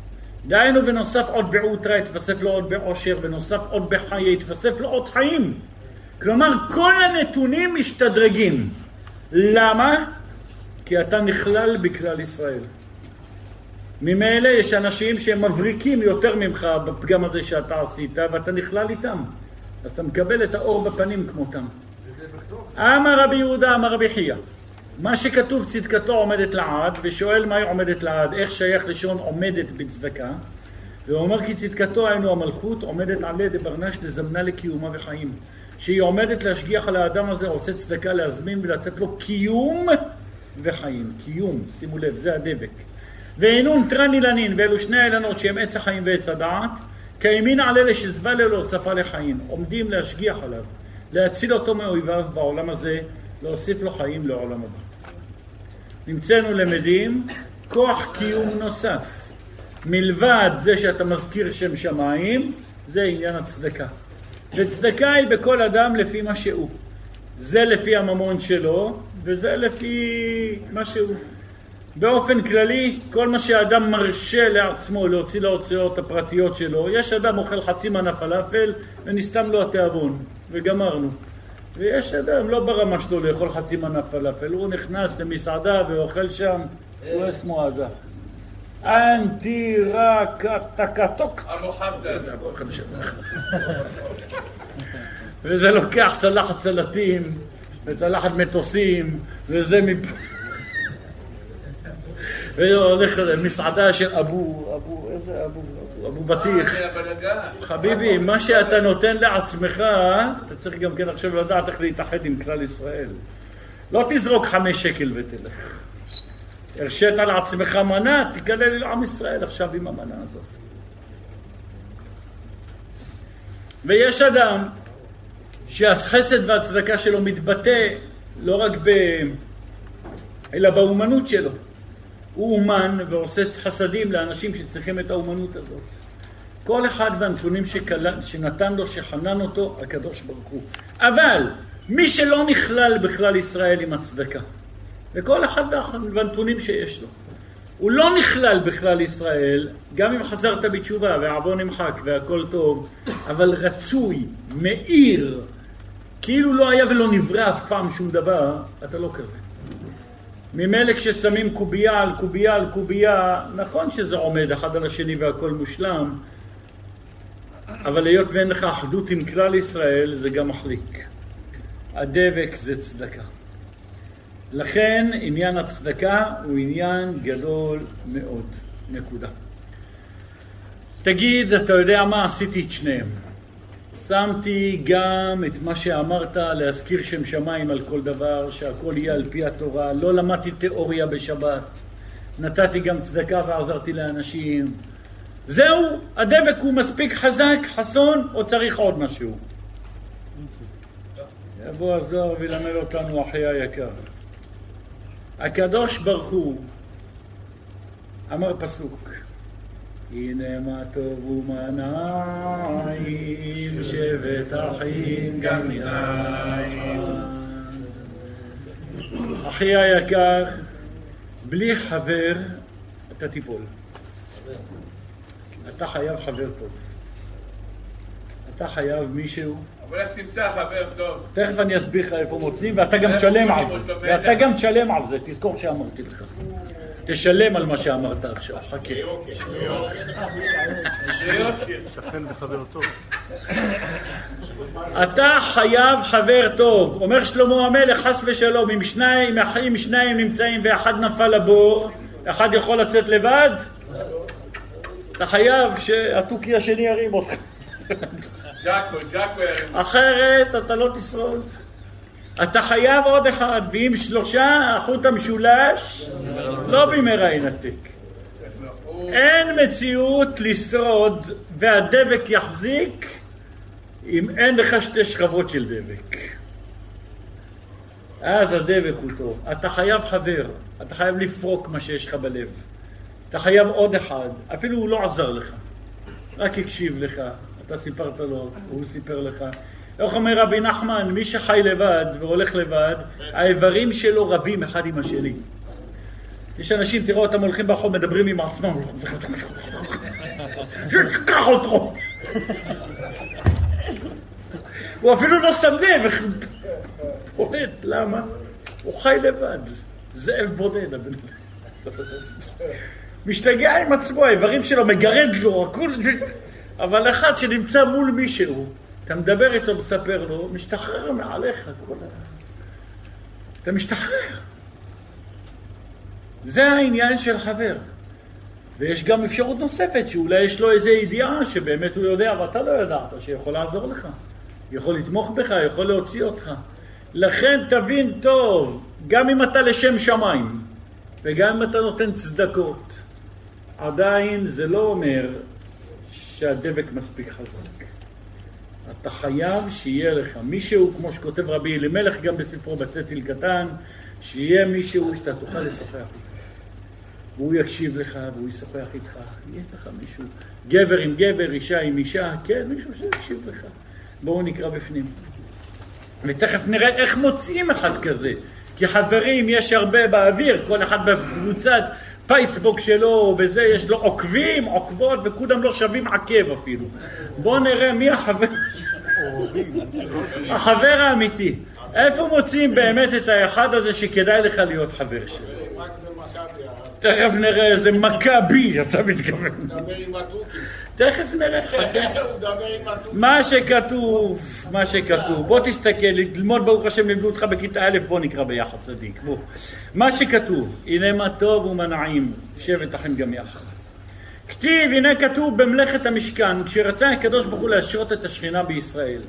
דהיינו בנוסף עוד בעוטרה יתווסף לו עוד בעושר, בנוסף עוד בחיי יתווסף לו עוד חיים. כלומר כל הנתונים משתדרגים. למה? כי אתה נכלל בכלל ישראל. ממילא יש אנשים שהם מבריקים יותר ממך בפגם הזה שאתה עשית ואתה נכלל איתם. אז אתה מקבל את האור בפנים כמותם. אמר רבי יהודה, אמר רבי חייא. מה שכתוב צדקתו עומדת לעד, ושואל מהי עומדת לעד, איך שייך לשון עומדת בצדקה, והוא אומר כי צדקתו היינו המלכות עומדת עלי דברנש לזמנה לקיומה וחיים. שהיא עומדת להשגיח על האדם הזה, עושה צדקה להזמין ולתת לו קיום וחיים. קיום, שימו לב, זה הדבק. ואינון תרן אילנין, ואלו שני האילנות שהם עץ החיים ועץ הדעת, כימין על אלה שזבה ללא שפה לחיים, עומדים להשגיח עליו, להציל אותו מאויביו בעולם הזה, להוסיף לו חיים לעולם הבא. נמצאנו למדים כוח קיום נוסף. מלבד זה שאתה מזכיר שם שמיים, זה עניין הצדקה. וצדקה היא בכל אדם לפי מה שהוא. זה לפי הממון שלו, וזה לפי מה שהוא. באופן כללי, כל מה שאדם מרשה לעצמו להוציא להוצאות הפרטיות שלו, יש אדם אוכל חצי מנה פלאפל ונסתם לו התיאבון, וגמרנו. ויש אדם לא ברמה שלו לאכול חצי מנה פלאפל, הוא נכנס למסעדה ואוכל שם, הוא אסמו עזה. אנטי רק תקתוק. וזה לוקח צלחת סלטים וצלחת מטוסים וזה מפה והולך למסעדה של אבו, אבו, איזה אבו, אבו, בטיח. חביבי, מה שאתה נותן לעצמך, אתה צריך גם כן עכשיו לדעת איך להתאחד עם כלל ישראל. לא תזרוק חמש שקל ותלך. הרשית לעצמך מנה, תגלה לעם ישראל עכשיו עם המנה הזאת. ויש אדם שהחסד והצדקה שלו מתבטא לא רק ב... אלא באומנות שלו. הוא אומן ועושה חסדים לאנשים שצריכים את האומנות הזאת. כל אחד והנתונים שקל... שנתן לו, שחנן אותו, הקדוש ברוך הוא. אבל מי שלא נכלל בכלל ישראל עם הצדקה, וכל אחד והנתונים שיש לו, הוא לא נכלל בכלל ישראל, גם אם חזרת בתשובה והעוון נמחק והכל טוב, אבל רצוי, מאיר, כאילו לא היה ולא נברא אף פעם שום דבר, אתה לא כזה. ממילא כששמים קובייה על קובייה על קובייה, נכון שזה עומד אחד על השני והכל מושלם, אבל היות ואין לך אחדות עם כלל ישראל, זה גם מחליק. הדבק זה צדקה. לכן עניין הצדקה הוא עניין גדול מאוד. נקודה. תגיד, אתה יודע מה? עשיתי את שניהם. שמתי גם את מה שאמרת, להזכיר שם שמיים על כל דבר, שהכל יהיה על פי התורה. לא למדתי תיאוריה בשבת. נתתי גם צדקה ועזרתי לאנשים. זהו, הדבק הוא מספיק חזק, חסון, או צריך עוד משהו? יבוא הזוהר וילמד אותנו אחי היקר. הקדוש ברוך הוא אמר פסוק הנה מה טוב ומה נעים, שבט אחים גם מנעים. אחי היקר, בלי חבר אתה תיפול. אתה חייב חבר טוב. אתה חייב מישהו... אבל אז תמצא חבר טוב. תכף אני אסביר לך איפה מוצאים, ואתה גם תשלם על זה. ואתה גם תשלם על זה, תזכור שאמרתי לך. תשלם על מה שאמרת עכשיו, חכה. שכן וחבר טוב. אתה חייב חבר טוב. אומר שלמה המלך, חס ושלום, אם שניים, אם שניים נמצאים ואחד נפל לבור, אחד יכול לצאת לבד? אתה חייב שהתוכי השני ירים אותך. אחרת אתה לא תשרוד. אתה חייב עוד אחד, ואם שלושה, החוט המשולש לא במהרה ינתק. אין מציאות לשרוד והדבק יחזיק אם אין לך שתי שכבות של דבק. אז הדבק הוא טוב. אתה חייב חבר, אתה חייב לפרוק מה שיש לך בלב. אתה חייב עוד אחד, אפילו הוא לא עזר לך, רק הקשיב לך, אתה סיפרת לו, הוא סיפר לך. איך אומר רבי נחמן, מי שחי לבד והולך לבד, האיברים שלו רבים אחד עם השני. יש אנשים, תראו אותם הולכים ברחוב, מדברים עם עצמם. קח אותו! הוא אפילו לא שם לב, פולט, למה? הוא חי לבד. זאב בודד, הבן משתגע עם עצמו, האיברים שלו מגרד לו, הכול... אבל אחד שנמצא מול מישהו, אתה מדבר איתו, מספר לו, משתחרר מעליך כל ה... אתה משתחרר. זה העניין של חבר. ויש גם אפשרות נוספת, שאולי יש לו איזו ידיעה שבאמת הוא יודע ואתה לא ידעת, שיכול לעזור לך, יכול לתמוך בך, יכול להוציא אותך. לכן תבין טוב, גם אם אתה לשם שמיים, וגם אם אתה נותן צדקות, עדיין זה לא אומר שהדבק מספיק חזק. אתה חייב שיהיה לך מישהו, כמו שכותב רבי אלימלך גם בספרו בצאת קטן, שיהיה מישהו שאתה תוכל לשוחח איתו. והוא יקשיב לך, והוא ישוחח איתך, יהיה לך מישהו, גבר עם גבר, אישה עם אישה, כן, מישהו שיקשיב לך. בואו נקרא בפנים. ותכף נראה איך מוצאים אחד כזה. כי חברים יש הרבה באוויר, כל אחד בקבוצת פייסבוק שלו, בזה יש לו עוקבים, עוקבות, וכולם לא שווים עקב אפילו. בואו נראה מי החבר החבר האמיתי. איפה מוצאים באמת את האחד הזה שכדאי לך להיות חבר שלו? תכף נראה איזה מכבי אתה מתכוון. דבר עם התוכים. תכף התוכים. מה שכתוב, מה שכתוב. בוא תסתכל, ללמוד ברוך השם לימדו אותך בכיתה א', בוא נקרא ביחד צדיק. בוא. מה שכתוב, הנה מה טוב ומה נעים, שבת לכם גם יחד. כתיב, הנה כתוב במלאכת המשכן, כשרצה הקדוש ברוך הוא להשרות את השכינה בישראל.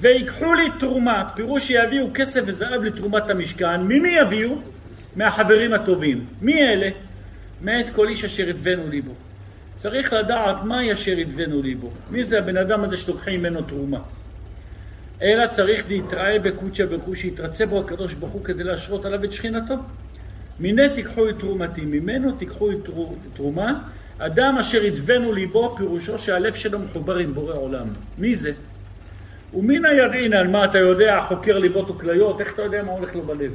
ויקחו לי תרומה, פירוש שיביאו כסף וזהב לתרומת המשכן. ממי יביאו? מהחברים הטובים. מי אלה? מאת כל איש אשר ידבנו ליבו. צריך לדעת מהי אשר ידבנו ליבו. מי זה הבן אדם הזה שלוקחים ממנו תרומה? אלא צריך להתראה בקודשא ברוך הוא, שיתרצה בו הקדוש ברוך הוא כדי להשרות עליו את שכינתו. מיני תיקחו את תרומתי, ממנו תיקחו את תרומה. אדם אשר ידבנו ליבו, פירושו שהלב שלו מחובר עם בורא עולם. מי זה? ומינא ידעינן, מה אתה יודע, חוקר ליבות וכליות, איך אתה יודע מה הולך לו בלב?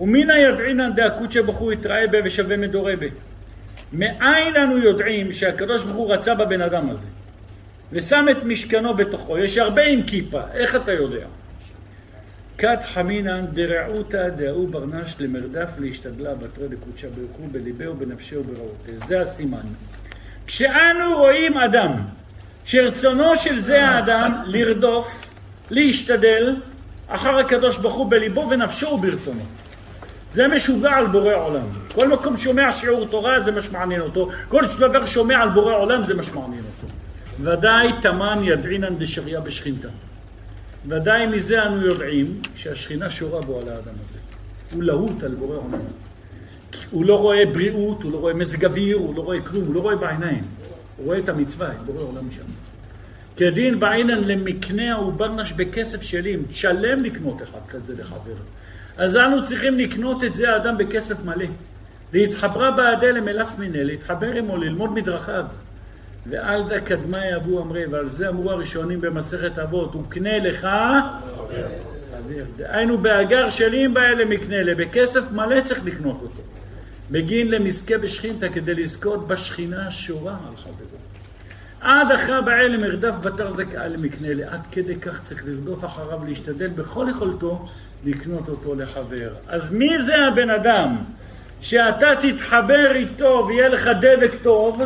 ומינא ידעינן דאקוצ'ה ברוך הוא יתראה בה ושווה מדורי בה. מאין אנו יודעים שהקדוש ברוך הוא רצה בבן אדם הזה ושם את משכנו בתוכו? יש הרבה עם כיפה, איך אתה יודע? כת חמינן דרעותא דאו ברנש למרדף להשתדלה בתרי דקודשא ברוך הוא בליבו ובנפשו וברעותיה. זה הסימן. כשאנו רואים אדם שרצונו של זה האדם לרדוף, להשתדל אחר הקדוש ברוך הוא בליבו ונפשו וברצונו. זה משוגע על בורא עולם. כל מקום שומע שיעור תורה זה מה שמעניין אותו. כל דבר שומע על בורא עולם זה מה שמעניין אותו. ודאי תמן ידעינן דשריה בשכינתה. ודאי מזה אנו יודעים שהשכינה שורה בו על האדם הזה. הוא להוט על בורא עולם. הוא לא רואה בריאות, הוא לא רואה מזג אוויר, הוא לא רואה כלום, הוא לא רואה בעיניים. הוא רואה את המצווה, את בורא עולם שם. כדין בעינן למקנה וברנש בכסף שלים, תשלם לקנות אחד כזה לחבר. אז אנו צריכים לקנות את זה האדם בכסף מלא. להתחברה בעדה למלף מיניה, להתחבר עמו, ללמוד מדרכיו. ואל דה קדמי אבו אמרי, ועל זה אמרו הראשונים במסכת אבות, וקנה לך חבר. דהיינו באגר שלים באלה מקנה לה, בכסף מלא צריך לקנות אותו. בגין למזכה בשכינתה כדי לזכות בשכינה שורה על חברו. עד אחרי בעלם ארדף בתר זכאה למקנה לה, עד כדי כך צריך לרדוף אחריו, להשתדל בכל יכולתו לקנות אותו לחבר. אז מי זה הבן אדם שאתה תתחבר איתו ויהיה לך דבק טוב,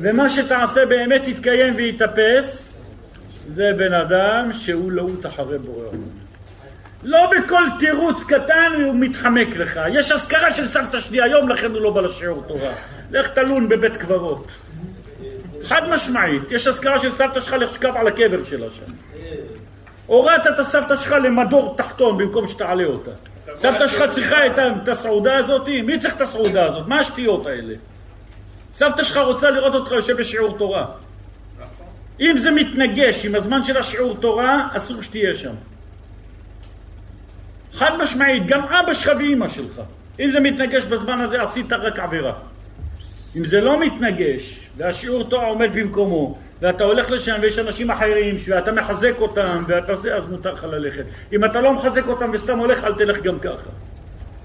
ומה שתעשה באמת יתקיים ויתאפס? זה בן אדם שהוא להוט אחרי בורא עולם. לא בכל תירוץ קטן הוא מתחמק לך. יש אזכרה של סבתא שלי היום, לכן הוא לא בא לשיעור תורה. לך תלון בבית קברות. חד משמעית, יש אזכרה של סבתא שלך, לך שכב על הקבר שלה שם. הורדת את הסבתא שלך למדור תחתון במקום שתעלה אותה. סבתא שלך צריכה את הסעודה הזאת? מי צריך את הסעודה הזאת? מה השטויות האלה? סבתא שלך רוצה לראות אותך יושב בשיעור תורה. אם זה מתנגש עם הזמן של השיעור תורה, אסור שתהיה שם. חד משמעית, גם אבא שלך ואימא שלך. אם זה מתנגש בזמן הזה, עשית רק עבירה. אם זה לא מתנגש, והשיעור תורה עומד במקומו, ואתה הולך לשם ויש אנשים אחרים ואתה מחזק אותם ואתה זה, אז מותר לך ללכת. אם אתה לא מחזק אותם וסתם הולך, אל תלך גם ככה.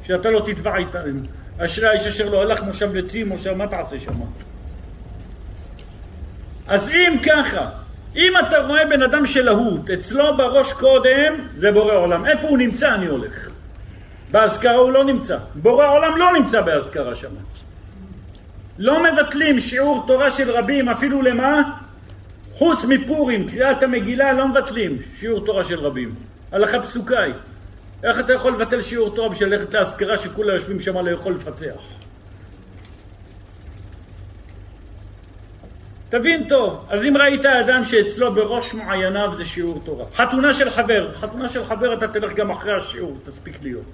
שאתה לא תתבע איתם. אשרי האיש אשר לא הלך מושב לצים, מושב, מה תעשה שם? אז אם ככה, אם אתה רואה בן אדם של להוט, אצלו בראש קודם, זה בורא עולם. איפה הוא נמצא, אני הולך. באזכרה הוא לא נמצא. בורא עולם לא נמצא באזכרה שם. לא מבטלים שיעור תורה של רבים, אפילו למה? חוץ מפורים, קריאת המגילה, לא מבטלים שיעור תורה של רבים. הלכה פסוקה היא. איך אתה יכול לבטל שיעור תורה בשביל ללכת להשכרה שכולה יושבים שם לאכול לפצח? תבין טוב, אז אם ראית אדם שאצלו בראש מעייניו זה שיעור תורה, חתונה של חבר, חתונה של חבר אתה תלך גם אחרי השיעור, תספיק להיות.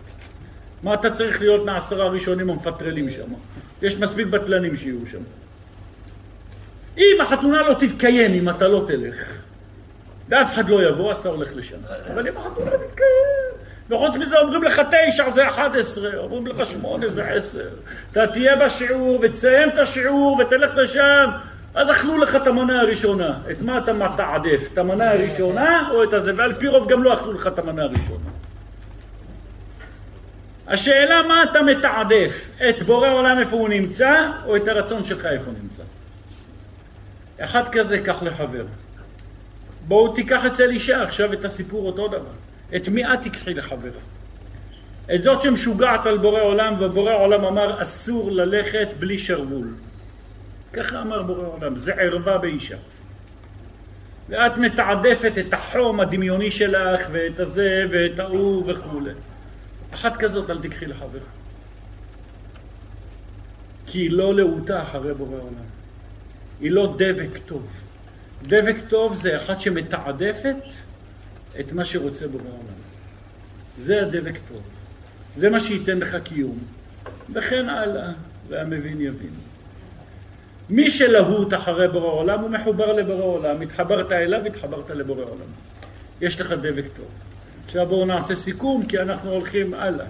מה אתה צריך להיות מהעשרה הראשונים המפטרלים שם? יש מספיק בטלנים שיהיו שם. אם החתונה לא תתקיים אם אתה לא תלך, ואף אחד לא יבוא, אז אתה הולך לשם. אבל אם החתונה תתקיים, וחוץ מזה אומרים לך תשע זה אחת עשרה, אומרים לך שמונה זה עשר. אתה תהיה בשיעור ותסיים את השיעור ותלך לשם, אז אכלו לך את המנה הראשונה. את מה אתה מתעדף? את המנה הראשונה או את הזה? ועל פי רוב גם לא אכלו לך את המנה הראשונה. השאלה מה אתה מתעדף, את בורא עולם איפה הוא נמצא, או את הרצון שלך איפה הוא נמצא. אחד כזה, קח לחבר. בואו תיקח אצל אישה עכשיו את הסיפור אותו דבר. את מי את תיקחי לחברה? את זאת שמשוגעת על בורא עולם, ובורא עולם אמר אסור ללכת בלי שרוול. ככה אמר בורא עולם, זה ערווה באישה. ואת מתעדפת את החום הדמיוני שלך, ואת הזה, ואת ההוא וכולי. אחת כזאת אל תיקחי לחבר. כי היא לא להוטה אחרי בורא עולם. היא לא דבק טוב. דבק טוב זה אחת שמתעדפת את מה שרוצה בורא עולם. זה הדבק טוב. זה מה שייתן לך קיום. וכן הלאה, והמבין יבין. מי שלהוט אחרי בורא עולם הוא מחובר לבורא עולם. התחברת אליו, התחברת לבורא עולם. יש לך דבק טוב. עכשיו בואו נעשה סיכום כי אנחנו הולכים הלאה.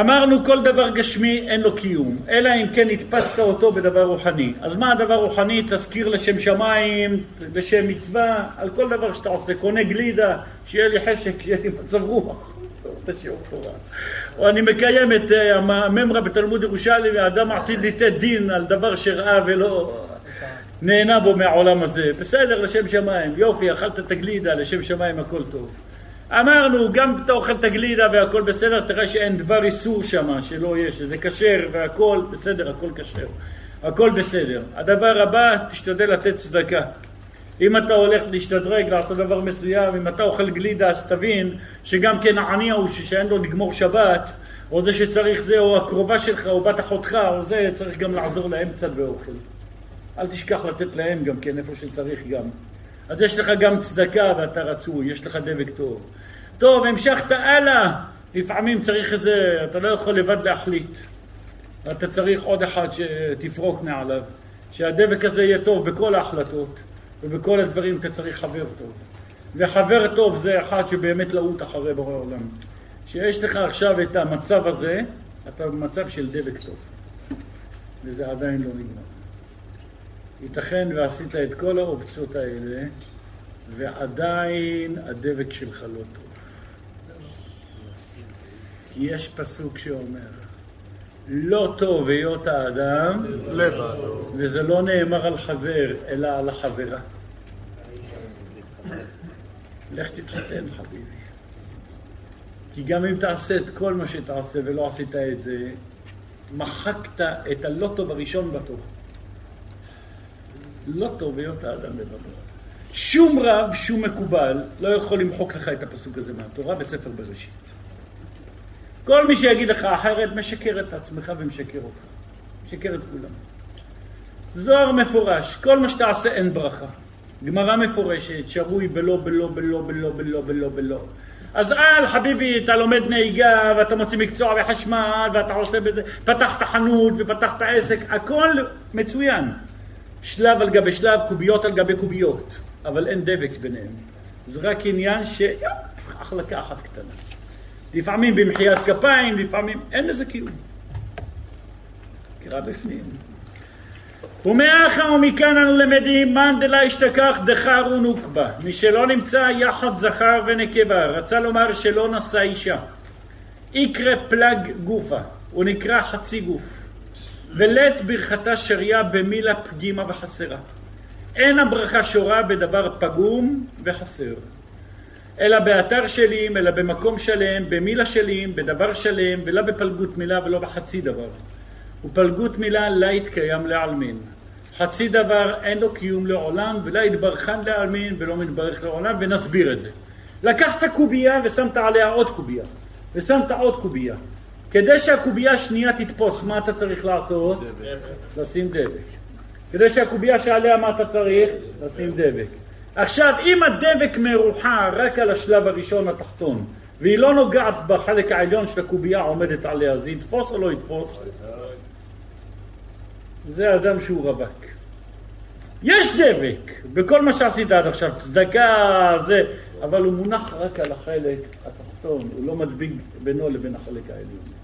אמרנו כל דבר גשמי אין לו קיום, אלא אם כן הדפסת אותו בדבר רוחני. אז מה הדבר רוחני? תזכיר לשם שמיים, לשם מצווה, על כל דבר שאתה עושה. קונה גלידה, שיהיה לי חשק, שיהיה לי מצב רוח. או אני מקיים את אה, הממרה בתלמוד ירושלים, ואדם עתיד ליתן דין על דבר שראה ולא נהנה בו מהעולם הזה. בסדר, לשם שמיים. יופי, אכלת את הגלידה, לשם שמיים הכל טוב. אמרנו, גם אתה אוכל את הגלידה והכל בסדר, תראה שאין דבר איסור שם, שלא יהיה, שזה כשר והכל בסדר, הכל כשר. הכל בסדר. הדבר הבא, תשתדל לתת צדקה. אם אתה הולך להשתדרג, לעשות דבר מסוים, אם אתה אוכל גלידה, אז תבין שגם כן העני ההוא שאין לו לגמור שבת, או זה שצריך זה, או הקרובה שלך, או בת אחותך, או זה, צריך גם לעזור להם קצת באוכל. אל תשכח לתת להם גם כן, איפה שצריך גם. אז יש לך גם צדקה ואתה רצוי, יש לך דבק טוב. טוב, המשכת הלאה, לפעמים צריך איזה, אתה לא יכול לבד להחליט. אתה צריך עוד אחד שתפרוק מעליו, שהדבק הזה יהיה טוב בכל ההחלטות ובכל הדברים אתה צריך חבר טוב. וחבר טוב זה אחד שבאמת להוט אחרי בורא עולם. שיש לך עכשיו את המצב הזה, אתה במצב של דבק טוב. וזה עדיין לא נגמר. ייתכן ועשית את כל האופציות האלה, ועדיין הדבק שלך לא טוב. כי יש פסוק שאומר, לא טוב היות האדם. וזה לא נאמר על חבר, אלא על החברה. לך תתחתן חביבי. כי גם אם תעשה את כל מה שתעשה ולא עשית את זה, מחקת את הלא טוב הראשון בתורה. לא טוב היות האדם לבדו. שום רב, שום מקובל, לא יכול למחוק לך את הפסוק הזה מהתורה בספר בראשית. כל מי שיגיד לך אחרת, משקר את עצמך ומשקר אותך. משקר את כולם. זוהר מפורש, כל מה שתעשה אין ברכה. גמרא מפורשת, שרוי בלא, בלא, בלא, בלא, בלא, בלא, בלא. אז אל חביבי, אתה לומד נהיגה, ואתה מוציא מקצוע בחשמל, ואתה עושה בזה, פתחת חנות ופתחת עסק, הכל מצוין. שלב על גבי שלב, קוביות על גבי קוביות, אבל אין דבק ביניהם. זה רק עניין ש... החלקה אחת קטנה. לפעמים במחיית כפיים, לפעמים... אין לזה קיום. קרא בפנים. ומאחה ומכאן אנו למדים מאן דלה השתכח דחר ונוקבה מי שלא נמצא יחד זכר ונקבה רצה לומר שלא נשא אישה יקרא פלג גופה הוא נקרא חצי גוף ולית ברכתה שריה במילה פגימה וחסרה אין הברכה שורה בדבר פגום וחסר אלא באתר שלים, אלא במקום שלם, במילה שלים, בדבר שלם, ולא בפלגות מילה ולא בחצי דבר. ופלגות מילה לה יתקיים לעלמין. חצי דבר אין לו קיום לעולם, ולא יתברכן לעלמין ולא מתברך לעולם, ונסביר את זה. לקחת קובייה ושמת עליה עוד קובייה, ושמת עוד קובייה. כדי שהקובייה השנייה תתפוס, מה אתה צריך לעשות? דבק. לשים דבק. כדי שהקובייה שעליה מה אתה צריך? לשים דבק. עכשיו, אם הדבק מרוחה רק על השלב הראשון התחתון, והיא לא נוגעת בחלק העליון של הקובייה עומדת עליה, זה יתפוס או לא יתפוס? זה אדם שהוא רווק. יש דבק בכל מה שעשית עד עכשיו, צדקה, זה, אבל הוא מונח רק על החלק התחתון, הוא לא מדביק בינו לבין החלק העליון.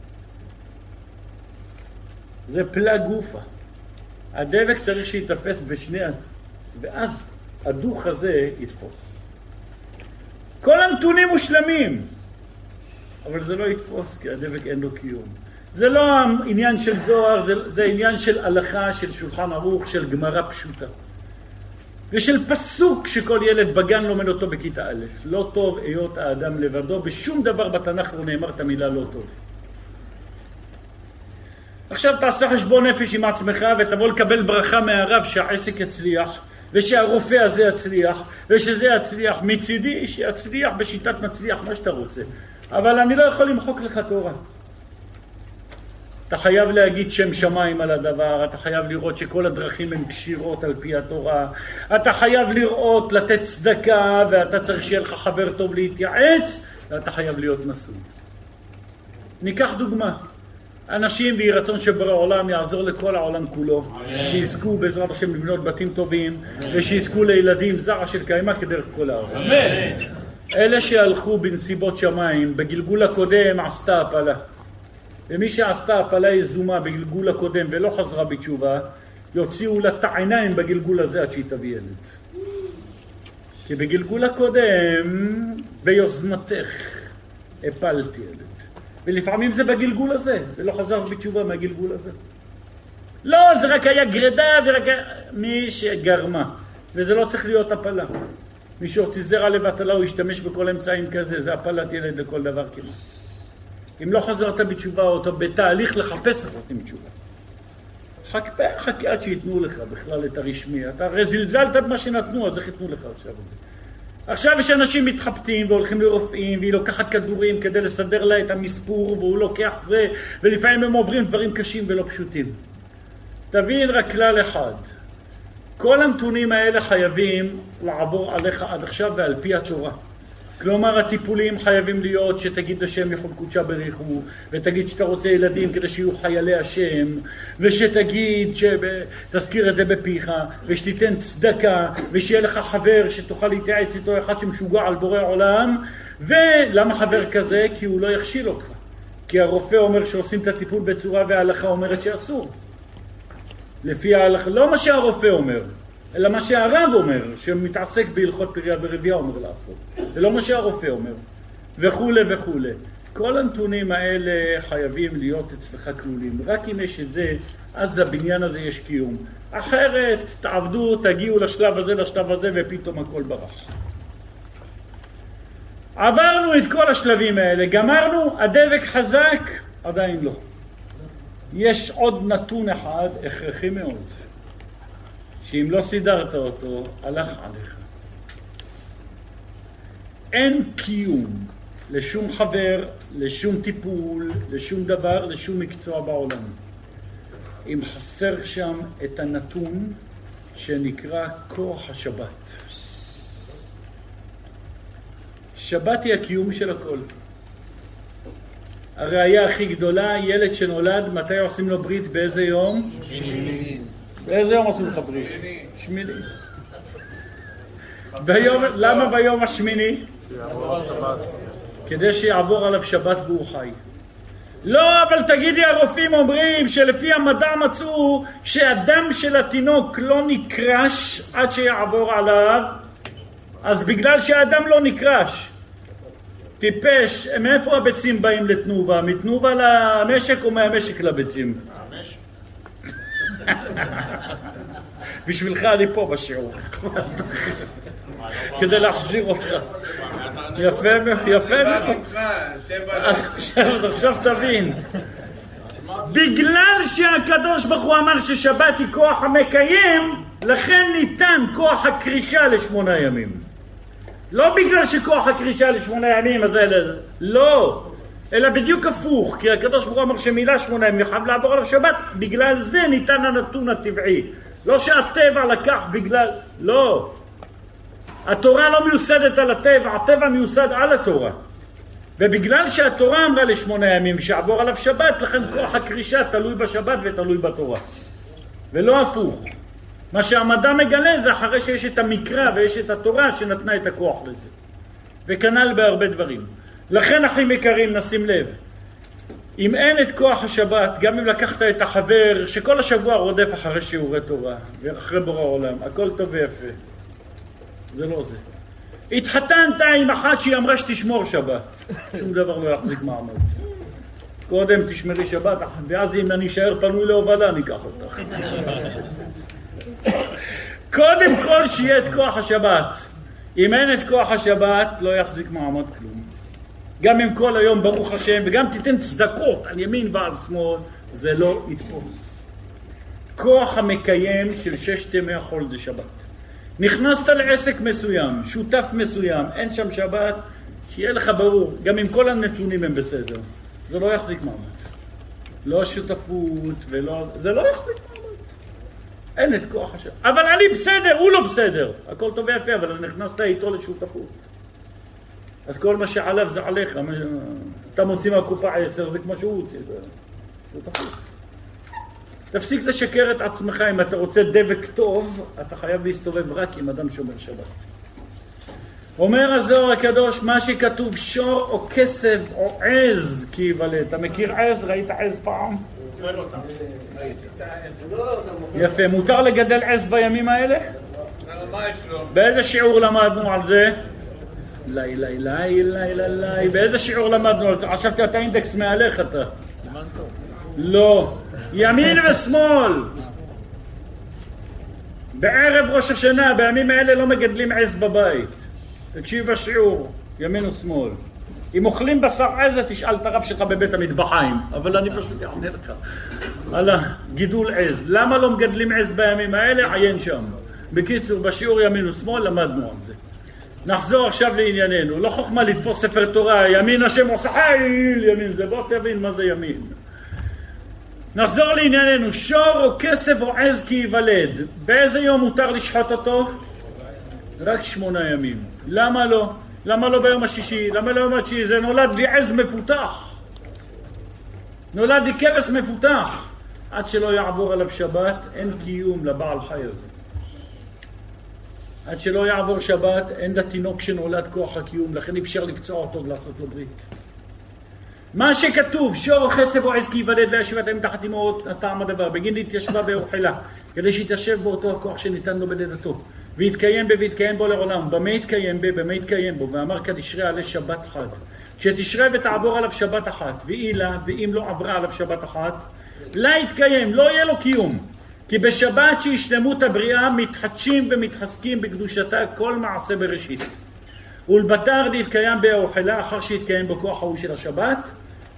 זה פלא גופה. הדבק צריך שייתפס בשני, ואז הדוך הזה יתפוס. כל הנתונים מושלמים, אבל זה לא יתפוס כי הדבק אין לו קיום. זה לא עניין של זוהר, זה, זה עניין של הלכה, של שולחן ערוך, של גמרא פשוטה. ושל פסוק שכל ילד בגן לומד אותו בכיתה א', לא טוב היות האדם לבדו, בשום דבר בתנ"ך לא נאמר את המילה לא טוב. עכשיו תעשה חשבון נפש עם עצמך ותבוא לקבל ברכה מהרב שהעסק יצליח ושהרופא הזה יצליח ושזה יצליח מצידי שיצליח בשיטת מצליח מה שאתה רוצה אבל אני לא יכול למחוק לך תורה אתה חייב להגיד שם שמיים על הדבר, אתה חייב לראות שכל הדרכים הן כשירות על פי התורה, אתה חייב לראות, לתת צדקה, ואתה צריך שיהיה לך חבר טוב להתייעץ, ואתה חייב להיות נשוי. ניקח דוגמה. אנשים ויהי רצון שבורא עולם יעזור לכל העולם כולו, שיזכו בעזרת השם לבנות בתים טובים, ושיזכו לילדים זרע של קיימא כדרך כל העולם. אלה שהלכו בנסיבות שמיים, בגלגול הקודם עשתה הפלה. ומי שעשתה הפלה יזומה בגלגול הקודם ולא חזרה בתשובה, יוציאו לה את העיניים בגלגול הזה עד שהיא תביא ילד. כי בגלגול הקודם, ביוזמתך, הפלתי ילד. ולפעמים זה בגלגול הזה, ולא חזר בתשובה מהגלגול הזה. לא, זה רק היה גרידה ורק היה... מי שגרמה. וזה לא צריך להיות הפלה. מי שהוציא זרע לבטלה הוא ישתמש בכל אמצעים כזה, זה הפלת ילד לכל דבר כמעט. אם לא חזרת בתשובה או אתה בתהליך לחפש איך עושים תשובה. חכה, חכה עד שייתנו לך בכלל את הרשמי. אתה הרי זלזלת במה שנתנו, אז איך ייתנו לך עכשיו את זה? עכשיו יש אנשים מתחבטים והולכים לרופאים והיא לוקחת כדורים כדי לסדר לה את המספור והוא לוקח זה ולפעמים הם עוברים דברים קשים ולא פשוטים. תבין רק כלל אחד, כל הנתונים האלה חייבים לעבור עליך עד עכשיו ועל פי התורה. כלומר הטיפולים חייבים להיות שתגיד לשם יכול קודשה בריחו ותגיד שאתה רוצה ילדים כדי שיהיו חיילי השם ושתגיד, תזכיר את זה בפיך ושתיתן צדקה ושיהיה לך חבר שתוכל להתייעץ איתו אחד שמשוגע על בורא עולם. ולמה חבר כזה? כי הוא לא יכשיל אותך. כי הרופא אומר שעושים את הטיפול בצורה וההלכה אומרת שאסור. לפי ההלכה, לא מה שהרופא אומר אלא מה שהרב אומר, שמתעסק בהלכות פריה ורבייה אומר לעשות. זה לא מה שהרופא אומר, וכולי וכולי. כל הנתונים האלה חייבים להיות אצלך כלולים. רק אם יש את זה, אז לבניין הזה יש קיום. אחרת, תעבדו, תגיעו לשלב הזה, לשלב הזה, ופתאום הכל ברח. עברנו את כל השלבים האלה, גמרנו, הדבק חזק, עדיין לא. יש עוד נתון אחד הכרחי מאוד. שאם לא סידרת אותו, הלך עליך. אין קיום לשום חבר, לשום טיפול, לשום דבר, לשום מקצוע בעולם. אם חסר שם את הנתון שנקרא כוח השבת. שבת היא הקיום של הכל. הראייה הכי גדולה, ילד שנולד, מתי עושים לו ברית? באיזה יום? באיזה יום עושים לך ברית? שמיני. ביום, למה ביום השמיני? כדי שיעבור עליו שבת והוא חי. לא, אבל תגידי, הרופאים אומרים שלפי המדע מצאו שהדם של התינוק לא נקרש עד שיעבור עליו, אז בגלל שהדם לא נקרש, טיפש, מאיפה הביצים באים לתנובה? מתנובה למשק או מהמשק לביצים? בשבילך אני פה בשיעור. כדי להחזיר אותך. יפה מאוד, יפה מאוד. עכשיו תבין. בגלל שהקדוש ברוך הוא אמר ששבת היא כוח המקיים, לכן ניתן כוח הקרישה לשמונה ימים. לא בגלל שכוח הקרישה לשמונה ימים, אז אלה... לא. אלא בדיוק הפוך, כי הקדוש ברוך הוא אמר שמילה שמונה ימים חייב לעבור עליו שבת, בגלל זה ניתן הנתון הטבעי. לא שהטבע לקח בגלל... לא. התורה לא מיוסדת על הטבע, הטבע מיוסד על התורה. ובגלל שהתורה אמרה לשמונה ימים שיעבור עליו שבת, לכן כוח הקרישה תלוי בשבת ותלוי בתורה. ולא הפוך. מה שהמדע מגלה זה אחרי שיש את המקרא ויש את התורה שנתנה את הכוח לזה. וכנ"ל בהרבה דברים. לכן אחים יקרים, נשים לב, אם אין את כוח השבת, גם אם לקחת את החבר שכל השבוע רודף אחרי שיעורי תורה ואחרי בורא עולם, הכל טוב ויפה. זה לא זה. התחתנת עם אחת שהיא אמרה שתשמור שבת, שום דבר לא יחזיק מעמד. קודם תשמרי שבת, ואז אם אני אשאר פנוי להובלה, אני אקח אותך. קודם כל שיהיה את כוח השבת. אם אין את כוח השבת, לא יחזיק מעמד כלום. גם אם כל היום ברוך השם, וגם תיתן צדקות על ימין ועל שמאל, זה לא יתפוס. כוח המקיים של ששת ימי החול זה שבת. נכנסת לעסק מסוים, שותף מסוים, אין שם שבת, שיהיה לך ברור, גם אם כל הנתונים הם בסדר, זה לא יחזיק מעמד. לא שותפות ולא... זה לא יחזיק מעמד. אין את כוח השם. אבל אני בסדר, הוא לא בסדר. הכל טוב ויפה, אבל נכנסת איתו לשותפות. אז כל מה שעליו זה עליך. אתה מוציא מהקופה עשר, זה כמו שהוא הוציא, שותפות. תפסיק לשקר את עצמך, אם אתה רוצה דבק טוב, אתה חייב להסתובב רק עם אדם שומר שבת. אומר הזוהר הקדוש, מה שכתוב שור או כסף או עז כי יבלע. אתה מכיר עז? ראית עז פעם? יפה. מותר לגדל עז בימים האלה? באיזה שיעור למדנו על זה? לי, לי, לי, לי, לי, לי. באיזה שיעור למדנו? חשבתי אתה אינדקס מעליך אתה. סימן טוב. לא. ימין ושמאל. בערב ראש השנה, בימים האלה לא מגדלים עז בבית. תקשיב בשיעור, ימין ושמאל. אם אוכלים בשר עז, תשאל את הרב שלך בבית המטבחיים, אבל אני פשוט אענה לך על הגידול עז. למה לא מגדלים עז בימים האלה? עיין שם. בקיצור, בשיעור ימין ושמאל למדנו על זה. נחזור עכשיו לענייננו. לא חוכמה לתפוס ספר תורה, ימין השם עושה חיל, ימין זה, בוא תבין מה זה ימין. נחזור לענייננו, שור או כסף או עז כי ייוולד, באיזה יום מותר לשחוט אותו? רק שמונה ימים. למה לא? למה לא ביום השישי? למה לא ביום התשיעי? זה נולד לי עז מפותח. נולד לי כבש מפותח. עד שלא יעבור עליו שבת, אין קיום לבעל חי הזה. עד שלא יעבור שבת, אין לתינוק שנולד כוח הקיום, לכן אפשר לפצוע אותו ולעשות לו ברית. מה שכתוב, שור חסב או עז כי ייוולד וישיבת להם תחת אמהות, טעם הדבר, בגין התיישבה ואוכלה, כדי שיתיישב באותו הכוח שניתן לו בלידתו, ויתקיים בה ויתקיים בו לעולם. במה יתקיים בה? במה יתקיים בו? ואמר כתשרה עלי שבת חג. כשתשרה ותעבור עליו שבת אחת, ואי לה, ואם לא עברה עליו שבת אחת, לה יתקיים, לא יהיה לו קיום. כי בשבת שהיא שלמות הבריאה מתחדשים ומתחזקים בקדושתה כל מעשה בראשית. ולבתר דתקיים באוכלה אחר שהתקיים בכוח ההוא של השבת,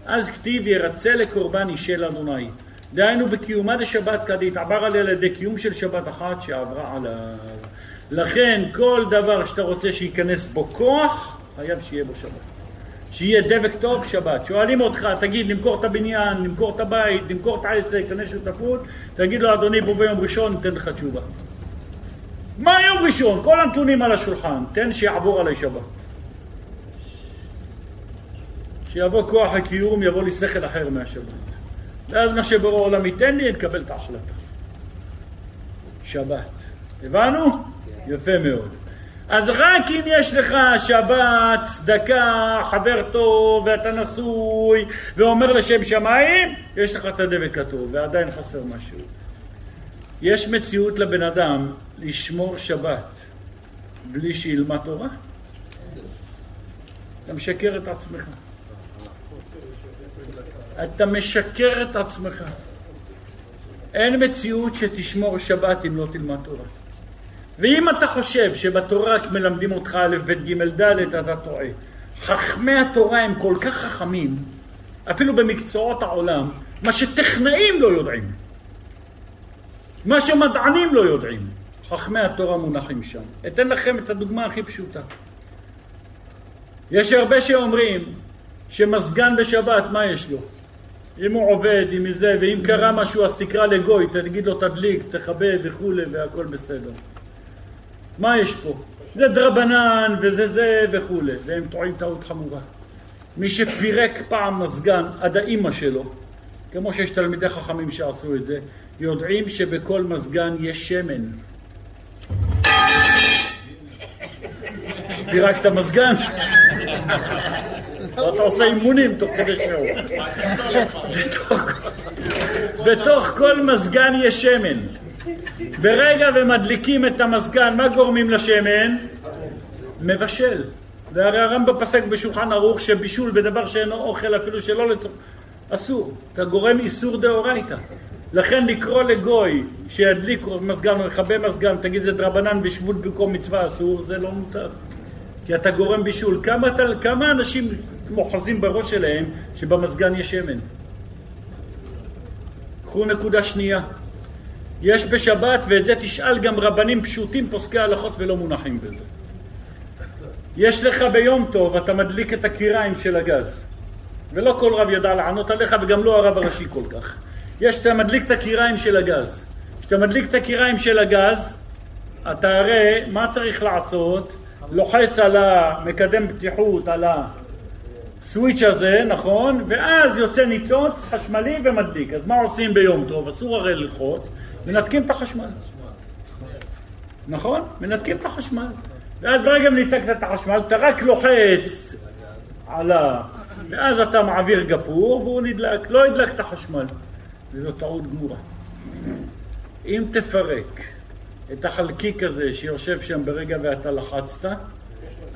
אז כתיב ירצה לקורבן אישל אדוני. דהיינו בקיומה דשבת כדתעבר עליה על ידי קיום של שבת אחת שעברה עליו. לכן כל דבר שאתה רוצה שייכנס בו כוח, חייב שיהיה בו שבת. שיהיה דבק טוב שבת. שואלים אותך, תגיד, למכור את הבניין, למכור את הבית, למכור את העסק, תקנה שותפות, תגיד לו, אדוני, בוא ביום ראשון, ניתן לך תשובה. מה יום ראשון? כל הנתונים על השולחן, תן שיעבור עלי שבת. שיבוא כוח הקיום, יבוא לי שכל אחר מהשבת. ואז מה שבורא העולם ייתן לי, אקבל את ההחלטה. שבת. הבנו? יפה מאוד. אז רק אם יש לך שבת, צדקה, חבר טוב, ואתה נשוי, ואומר לשם שמיים, יש לך את הדבק הטוב, ועדיין חסר משהו. יש מציאות לבן אדם לשמור שבת בלי שילמד תורה? אתה משקר את עצמך. אתה משקר את עצמך. אין מציאות שתשמור שבת אם לא תלמד תורה. ואם אתה חושב שבתורה רק מלמדים אותך א', ב', ג', ד', אתה טועה. חכמי התורה הם כל כך חכמים, אפילו במקצועות העולם, מה שטכנאים לא יודעים. מה שמדענים לא יודעים. חכמי התורה מונחים שם. אתן לכם את הדוגמה הכי פשוטה. יש הרבה שאומרים שמזגן בשבת, מה יש לו? אם הוא עובד, אם זה, ואם קרה משהו אז תקרא לגוי, תגיד לו תדליק, תכבד וכולי והכל בסדר. מה יש פה? זה דרבנן וזה זה וכולי, והם טועים טעות חמורה. מי שפירק פעם מזגן עד האימא שלו, כמו שיש תלמידי חכמים שעשו את זה, יודעים שבכל מזגן יש שמן. פירקת מזגן? ואתה עושה אימונים תוך כדי שיעור. בתוך כל מזגן יש שמן. ברגע ומדליקים את המזגן, מה גורמים לשמן? מבשל. והרי הרמב"ם פסק בשולחן ערוך שבישול בדבר שאינו אוכל אפילו שלא לצורך... אסור. אתה גורם איסור דאורייתא. לכן לקרוא לגוי שידליק מזגן או יכבה מזגן, תגיד זה דרבנן ושבות במקום מצווה אסור, זה לא מותר. כי אתה גורם בישול. כמה, כמה אנשים מוחזים בראש שלהם שבמזגן יש שמן? קחו נקודה שנייה. יש בשבת, ואת זה תשאל גם רבנים פשוטים, פוסקי הלכות ולא מונחים בזה. יש לך ביום טוב, אתה מדליק את הקיריים של הגז. ולא כל רב ידע לענות עליך, וגם לא הרב הראשי כל כך. יש, אתה מדליק את הקיריים של הגז. כשאתה מדליק את הקיריים של הגז, אתה הרי, מה צריך לעשות? לוחץ על המקדם בטיחות, על הסוויץ' הזה, נכון? ואז יוצא ניצוץ חשמלי ומדליק. אז מה עושים ביום טוב? אסור הרי ללחוץ, מנתקים את החשמל. נכון? מנתקים את החשמל. ואז ברגע מניתקת את החשמל, אתה רק לוחץ על ה... ואז אתה מעביר גפור והוא נדלק, לא ידלק את החשמל. וזו טעות גמורה. אם תפרק את החלקיק הזה שיושב שם ברגע ואתה לחצת,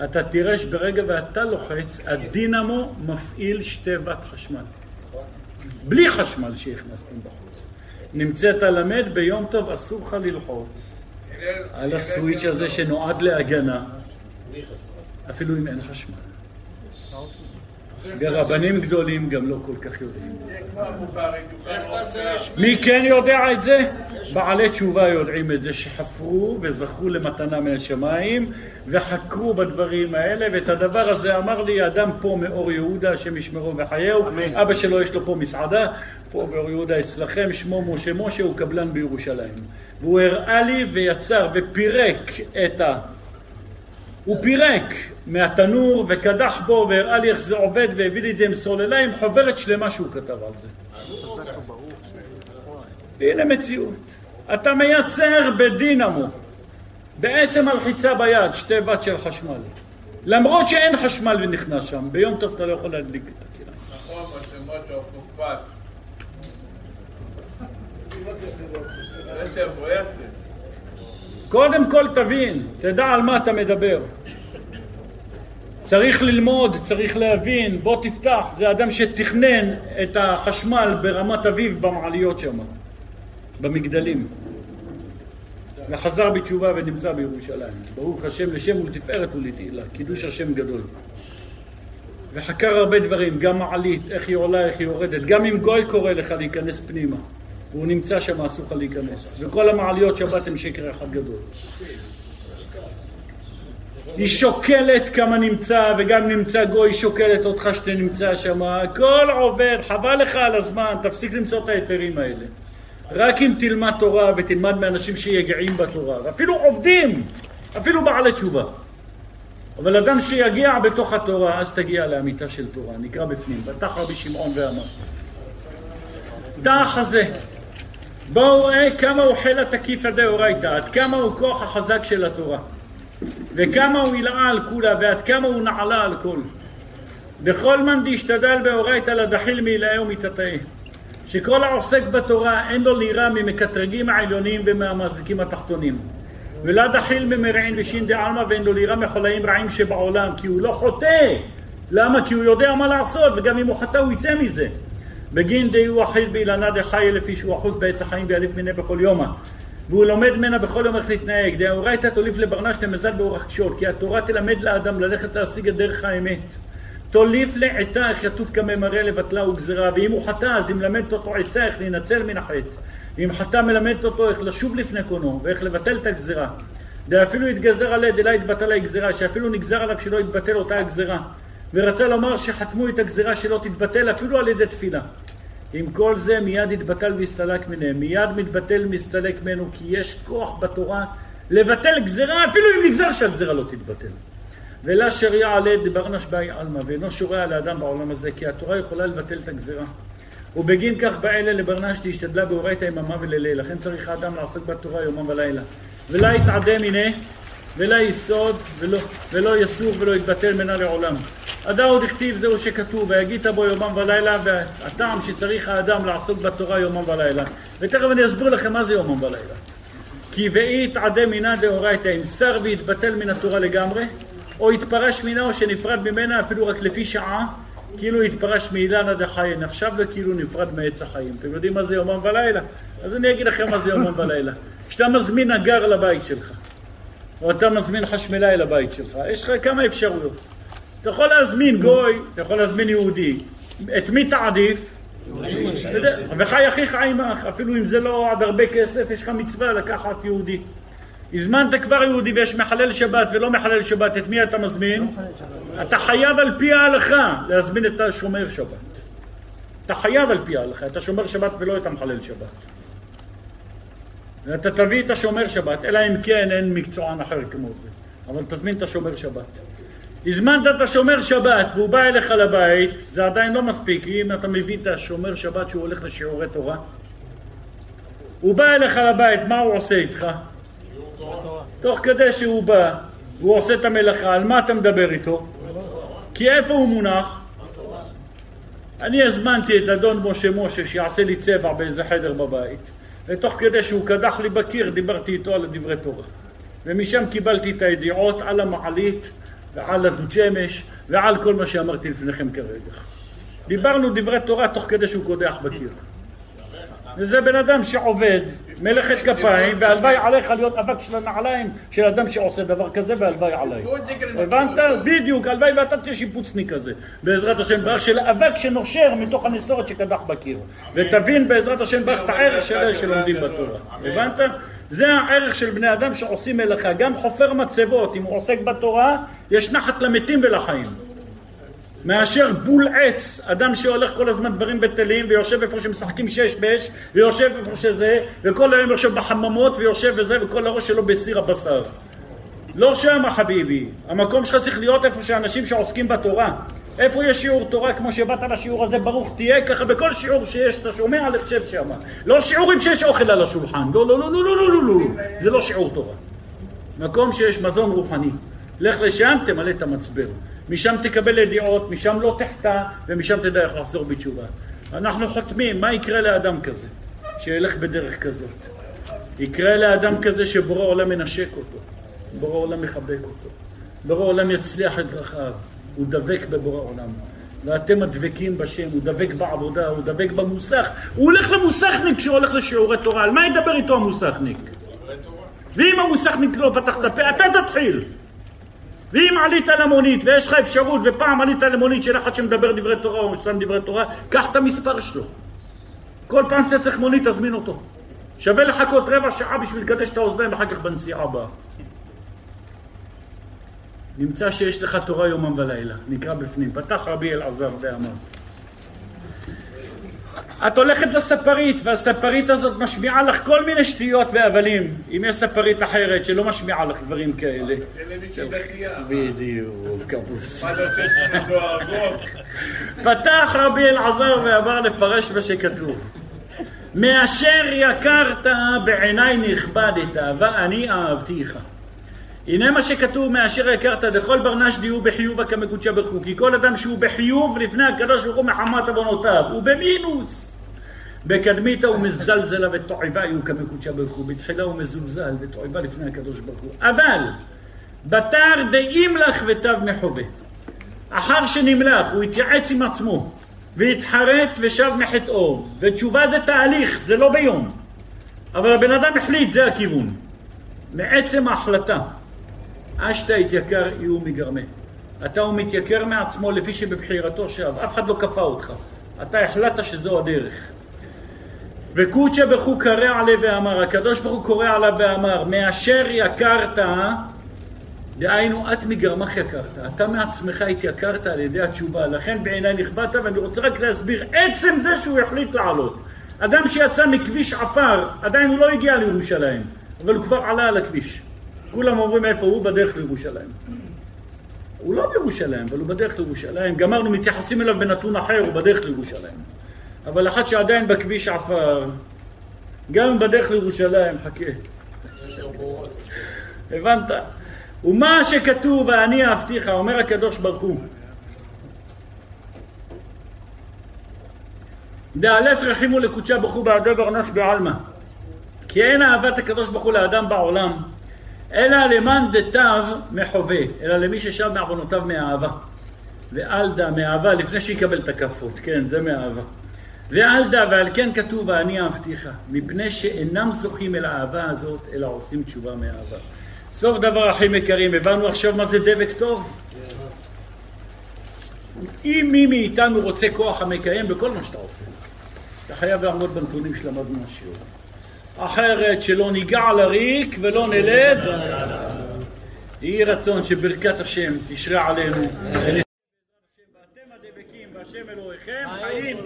אתה תראה שברגע ואתה לוחץ, הדינמו מפעיל שתי ואט חשמל. בלי חשמל שהכנסתם בחוץ. נמצאת למד, ביום טוב אסור לך ללחוץ על הסוויץ' הזה שנועד להגנה, אפילו אם אין חשמל. ורבנים גדולים גם לא כל כך יודעים. מי כן יודע את זה? בעלי תשובה יודעים את זה, שחפרו וזכו למתנה מהשמיים וחקרו בדברים האלה, ואת הדבר הזה אמר לי אדם פה מאור יהודה, השם ישמרו וחייהו, אבא שלו יש לו פה מסעדה, פה באור יהודה אצלכם, שמו משה משה, הוא קבלן בירושלים. והוא הראה לי ויצר ופירק את ה... הוא פירק מהתנור וקדח בו והראה לי איך זה עובד והביא לי את זה עם סוללה עם חוברת שלמה שהוא כתב על זה. הנה מציאות. אתה מייצר בדינמו, בעצם הלחיצה ביד, שתי ואט של חשמל. למרות שאין חשמל ונכנס שם, ביום טוב אתה לא יכול להדליק את הקירה. נכון, מצלמות שהוקפת. קודם כל תבין, תדע על מה אתה מדבר. צריך ללמוד, צריך להבין, בוא תפתח, זה אדם שתכנן את החשמל ברמת אביב במעליות שם, במגדלים. וחזר בתשובה ונמצא בירושלים. ברוך השם לשם ולתפארת ולתהילה, קידוש השם גדול. וחקר הרבה דברים, גם מעלית, איך היא עולה, איך היא יורדת, גם אם גוי קורא לך להיכנס פנימה. והוא נמצא שם, אסור לך להיכנס. וכל המעליות שבת הם שקר אחד גדול. היא שוקלת כמה נמצא, וגם נמצא גוי שוקלת אותך שאתה נמצא שם. הכל עובר, חבל לך על הזמן, תפסיק למצוא את ההיתרים האלה. רק אם תלמד תורה ותלמד מאנשים שיגעים בתורה, ואפילו עובדים, אפילו בעלי תשובה. אבל אדם שיגיע בתוך התורה, אז תגיע לאמיתה של תורה, נקרא בפנים. פתח רבי שמעון ואמר. תח הזה, בואו ראה כמה הוא חיל התקיפא דאורייתא, עד כמה הוא כוח החזק של התורה, וכמה הוא הילאה על כולה, ועד כמה הוא נעלה על כל. בכל מאן דשתדל באורייתא לדחיל מעילאה ומתתאה. שכל העוסק בתורה אין לו לירה ממקטרגים העליונים ומהמזיקים התחתונים. ולא דחיל ממרעין ושין דעלמא ואין לו לירה מחולאים רעים שבעולם, כי הוא לא חוטא. למה? כי הוא יודע מה לעשות, וגם אם הוא חטא הוא יצא מזה. בגין די הוא אחיל באילנה דחי לפי שהוא אחוז בעץ החיים ואליף מיניה בכל יומא. והוא לומד ממנה בכל יום איך להתנהג. דאורייתא תוליף לברנש תמזל באורח קשור, כי התורה תלמד לאדם ללכת להשיג את דרך האמת. תוליף לעתה איך יטוף כממראה לבטלה וגזירה, ואם הוא חטא אז היא מלמדת אותו עצה איך להינצל מן החטא. ואם חטא מלמדת אותו איך לשוב לפני קונו, ואיך לבטל את הגזירה. דאפילו יתגזר עליה דלה יתבטל הגזירה, שאפילו נגזר עליו שלא יתבטל אותה הגזירה. ורצה לומר שחתמו את הגזירה שלא תתבטל אפילו על ידי תפילה. עם כל זה מיד יתבטל ויסתלק מהם, מיד מתבטל ומסתלק ממנו, כי יש כוח בתורה לבטל גזירה, אפילו אם נגזר שהגזירה לא תתבטל. ולה שריע עלי דברנש באי עלמא, ואינו שורע לאדם בעולם הזה, כי התורה יכולה לבטל את הגזירה. ובגין כך באלה לברנש תשתדלה באורייתא יממה ולילה, לכן צריך האדם לעסוק בתורה יומם ולילה. ולה יתעדם הנה, ולה יסוד, ולא, ולא יסור ולא יתבטל מנה לעולם. עדה עוד הכתיב זהו שכתוב, ויגית בו יומם ולילה, והטעם שצריך האדם לעסוק בתורה יומם ולילה. ותכף אני אסביר לכם מה זה יומם ולילה. כי ואי יתעדם מינה דאורייתא, אם שר ויתבטל מן התורה לגמרי, או יתפרש מינה או שנפרד ממנה אפילו רק לפי שעה, כאילו יתפרש מאילנה דחי, נחשב לו כאילו נפרד מעץ החיים. אתם יודעים מה זה יומם ולילה? אז אני אגיד לכם מה זה יומם ולילה. כשאתה מזמין אגר לבית שלך, או אתה מזמין חשמלאי לבית שלך, יש לך כמה אפשרויות. אתה יכול להזמין גוי, אתה יכול להזמין יהודי. את מי תעדיף? וחי אחיך עמך, אפילו אם זה לא עד הרבה כסף, יש לך מצווה לקחת יהודי. הזמנת כבר יהודי ויש מחלל שבת ולא מחלל שבת, את מי אתה מזמין? אתה חייב על פי ההלכה להזמין את השומר שבת. אתה חייב על פי ההלכה, את השומר שבת ולא את המחלל שבת. ואתה תביא את השומר שבת, אלא אם כן אין מקצוען אחר כמו זה. אבל תזמין את השומר שבת. הזמנת את השומר שבת והוא בא אליך לבית, זה עדיין לא מספיק, אם אתה מביא את השומר שבת שהוא הולך לשיעורי תורה. הוא בא אליך לבית, מה הוא עושה איתך? תוך כדי שהוא בא, והוא עושה את המלאכה, על מה אתה מדבר איתו? כי איפה הוא מונח? אני הזמנתי את אדון משה משה שיעשה לי צבע באיזה חדר בבית, ותוך כדי שהוא קדח לי בקיר דיברתי איתו על דברי תורה. ומשם קיבלתי את הידיעות על המעלית ועל הדוד שמש ועל כל מה שאמרתי לפניכם כרגע. דיברנו דברי תורה תוך כדי שהוא קודח בקיר. וזה בן אדם שעובד, מלאכת כפיים, והלוואי עליך להיות אבק של הנעליים של אדם שעושה דבר כזה, והלוואי עליי. הבנת? בדיוק, הלוואי ואתה תהיה שיפוצניק כזה, בעזרת השם ברך, של אבק שנושר מתוך הנסורת שקדח בקיר. ותבין בעזרת השם ברך את הערך של אלה שלומדים בתורה. הבנת? זה הערך של בני אדם שעושים מלאכה. גם חופר מצבות, אם הוא עוסק בתורה, יש נחת למתים ולחיים. מאשר בול עץ, אדם שהולך כל הזמן דברים בטלים ויושב איפה שמשחקים שש באש ויושב איפה שזה וכל היום יושב בחממות ויושב וזה וכל הראש שלו בסיר הבשר. לא שם חביבי, המקום שלך צריך להיות איפה שאנשים שעוסקים בתורה. איפה יש שיעור תורה כמו שבאת לשיעור הזה ברוך תהיה ככה בכל שיעור שיש אתה שומע לך שב שם. לא שיעורים שיש אוכל על השולחן, לא לא לא לא לא לא לא לא זה לא שיעור תורה. מקום שיש מזון רוחני. לך לשם תמלא את המצבר. משם תקבל ידיעות, משם לא תחטא, ומשם תדע איך לחזור בתשובה. אנחנו חותמים, מה יקרה לאדם כזה, שילך בדרך כזאת? יקרה לאדם כזה שבורא עולם מנשק אותו, בורא עולם מחבק אותו, בורא עולם יצליח את דרכיו, הוא דבק בבורא עולם. ואתם הדבקים בשם, הוא דבק בעבודה, הוא דבק במוסך, הוא הולך למוסכניק כשהוא הולך לשיעורי תורה, על מה ידבר איתו המוסכניק? ואם המוסכניק לא פתח את הפה, אתה תתחיל. ואם עלית למונית ויש לך אפשרות ופעם עלית למונית של אחד שמדבר דברי תורה או שם דברי תורה, קח את המספר שלו. כל פעם שאתה צריך מונית תזמין אותו. שווה לחכות רבע שעה בשביל לקדש את האוזניים ואחר כך בנסיעה הבאה. נמצא שיש לך תורה יומם ולילה, נקרא בפנים. פתח רבי אלעזר ואמר את הולכת לספרית, והספרית הזאת משמיעה לך כל מיני שטויות והבלים. אם יש ספרית אחרת שלא משמיעה לך דברים כאלה. בדיוק, כבוס. מה לא? פתח רבי אלעזר ואמר לפרש מה שכתוב. מאשר יקרת בעיניי נכבדת, ואני אהבתיך. הנה מה שכתוב מאשר יקרת לכל ברנש דיהו בחיובה כמקודשה הוא כי כל אדם שהוא בחיוב לפני הקדוש ברוך הוא מחמת עוונותיו הוא במינוס בקדמיתא הוא מזלזלה ותועבה הוא כמקודשה ברוך הוא. בתחילה הוא מזולזל ותועבה לפני הקדוש ברוך הוא. אבל בתר דאים לך ותו מחווה. אחר שנמלך הוא התייעץ עם עצמו והתחרט ושב מחטאו. ותשובה זה תהליך זה לא ביום. אבל הבן אדם החליט זה הכיוון. מעצם ההחלטה. אשתא התייקר יהיו מגרמה. אתה הוא מתייקר מעצמו לפי שבבחירתו שב, אף אחד לא כפה אותך. אתה החלטת שזו הדרך. וקודשא בחו קרא עליה ואמר, הקדוש ברוך הוא קורא עליו ואמר, מאשר יקרת, דהיינו את מגרמך יקרת, אתה מעצמך התייקרת על ידי התשובה, לכן בעיניי נכבדת, ואני רוצה רק להסביר, עצם זה שהוא החליט לעלות. אדם שיצא מכביש עפר, עדיין הוא לא הגיע לירושלים, אבל הוא כבר עלה על הכביש. כולם אומרים איפה הוא בדרך לירושלים. הוא לא בירושלים, אבל הוא בדרך לירושלים. גמרנו, מתייחסים אליו בנתון אחר, הוא בדרך לירושלים. אבל אחד שעדיין בכביש עפר, גם בדרך לירושלים, חכה. הבנת? ומה שכתוב, ואני אהבתיך, אומר הקדוש ברוך הוא. דעלת רחימו לקודשה ברוך הוא בעדו ברנש בעלמא. כי אין אהבת הקדוש ברוך הוא לאדם בעולם, אלא למאן דתיו מחווה, אלא למי ששב מעוונותיו מאהבה. ואל דא מאהבה, לפני שיקבל את הכפות, כן, זה מאהבה. ואל דא, ועל כן כתוב, ואני אהבתיך, מפני שאינם זוכים אל האהבה הזאת, אלא עושים תשובה מאהבה. סוף דבר, אחים יקרים, הבנו עכשיו מה זה דבק טוב? אם מי מאיתנו רוצה כוח המקיים בכל מה שאתה עושה, אתה חייב לעמוד בנתונים שלמדנו מהשיעור. אחרת שלא ניגע לריק ולא נלד. יהי רצון שברכת השם תשרה עלינו. ואתם הדבקים בהשם אלוהיכם, חיים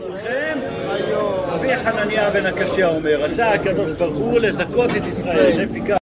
חנניה בן הקשיא אומר, רצה הקדוש ברוך הוא לזכות את ישראל. לפי כך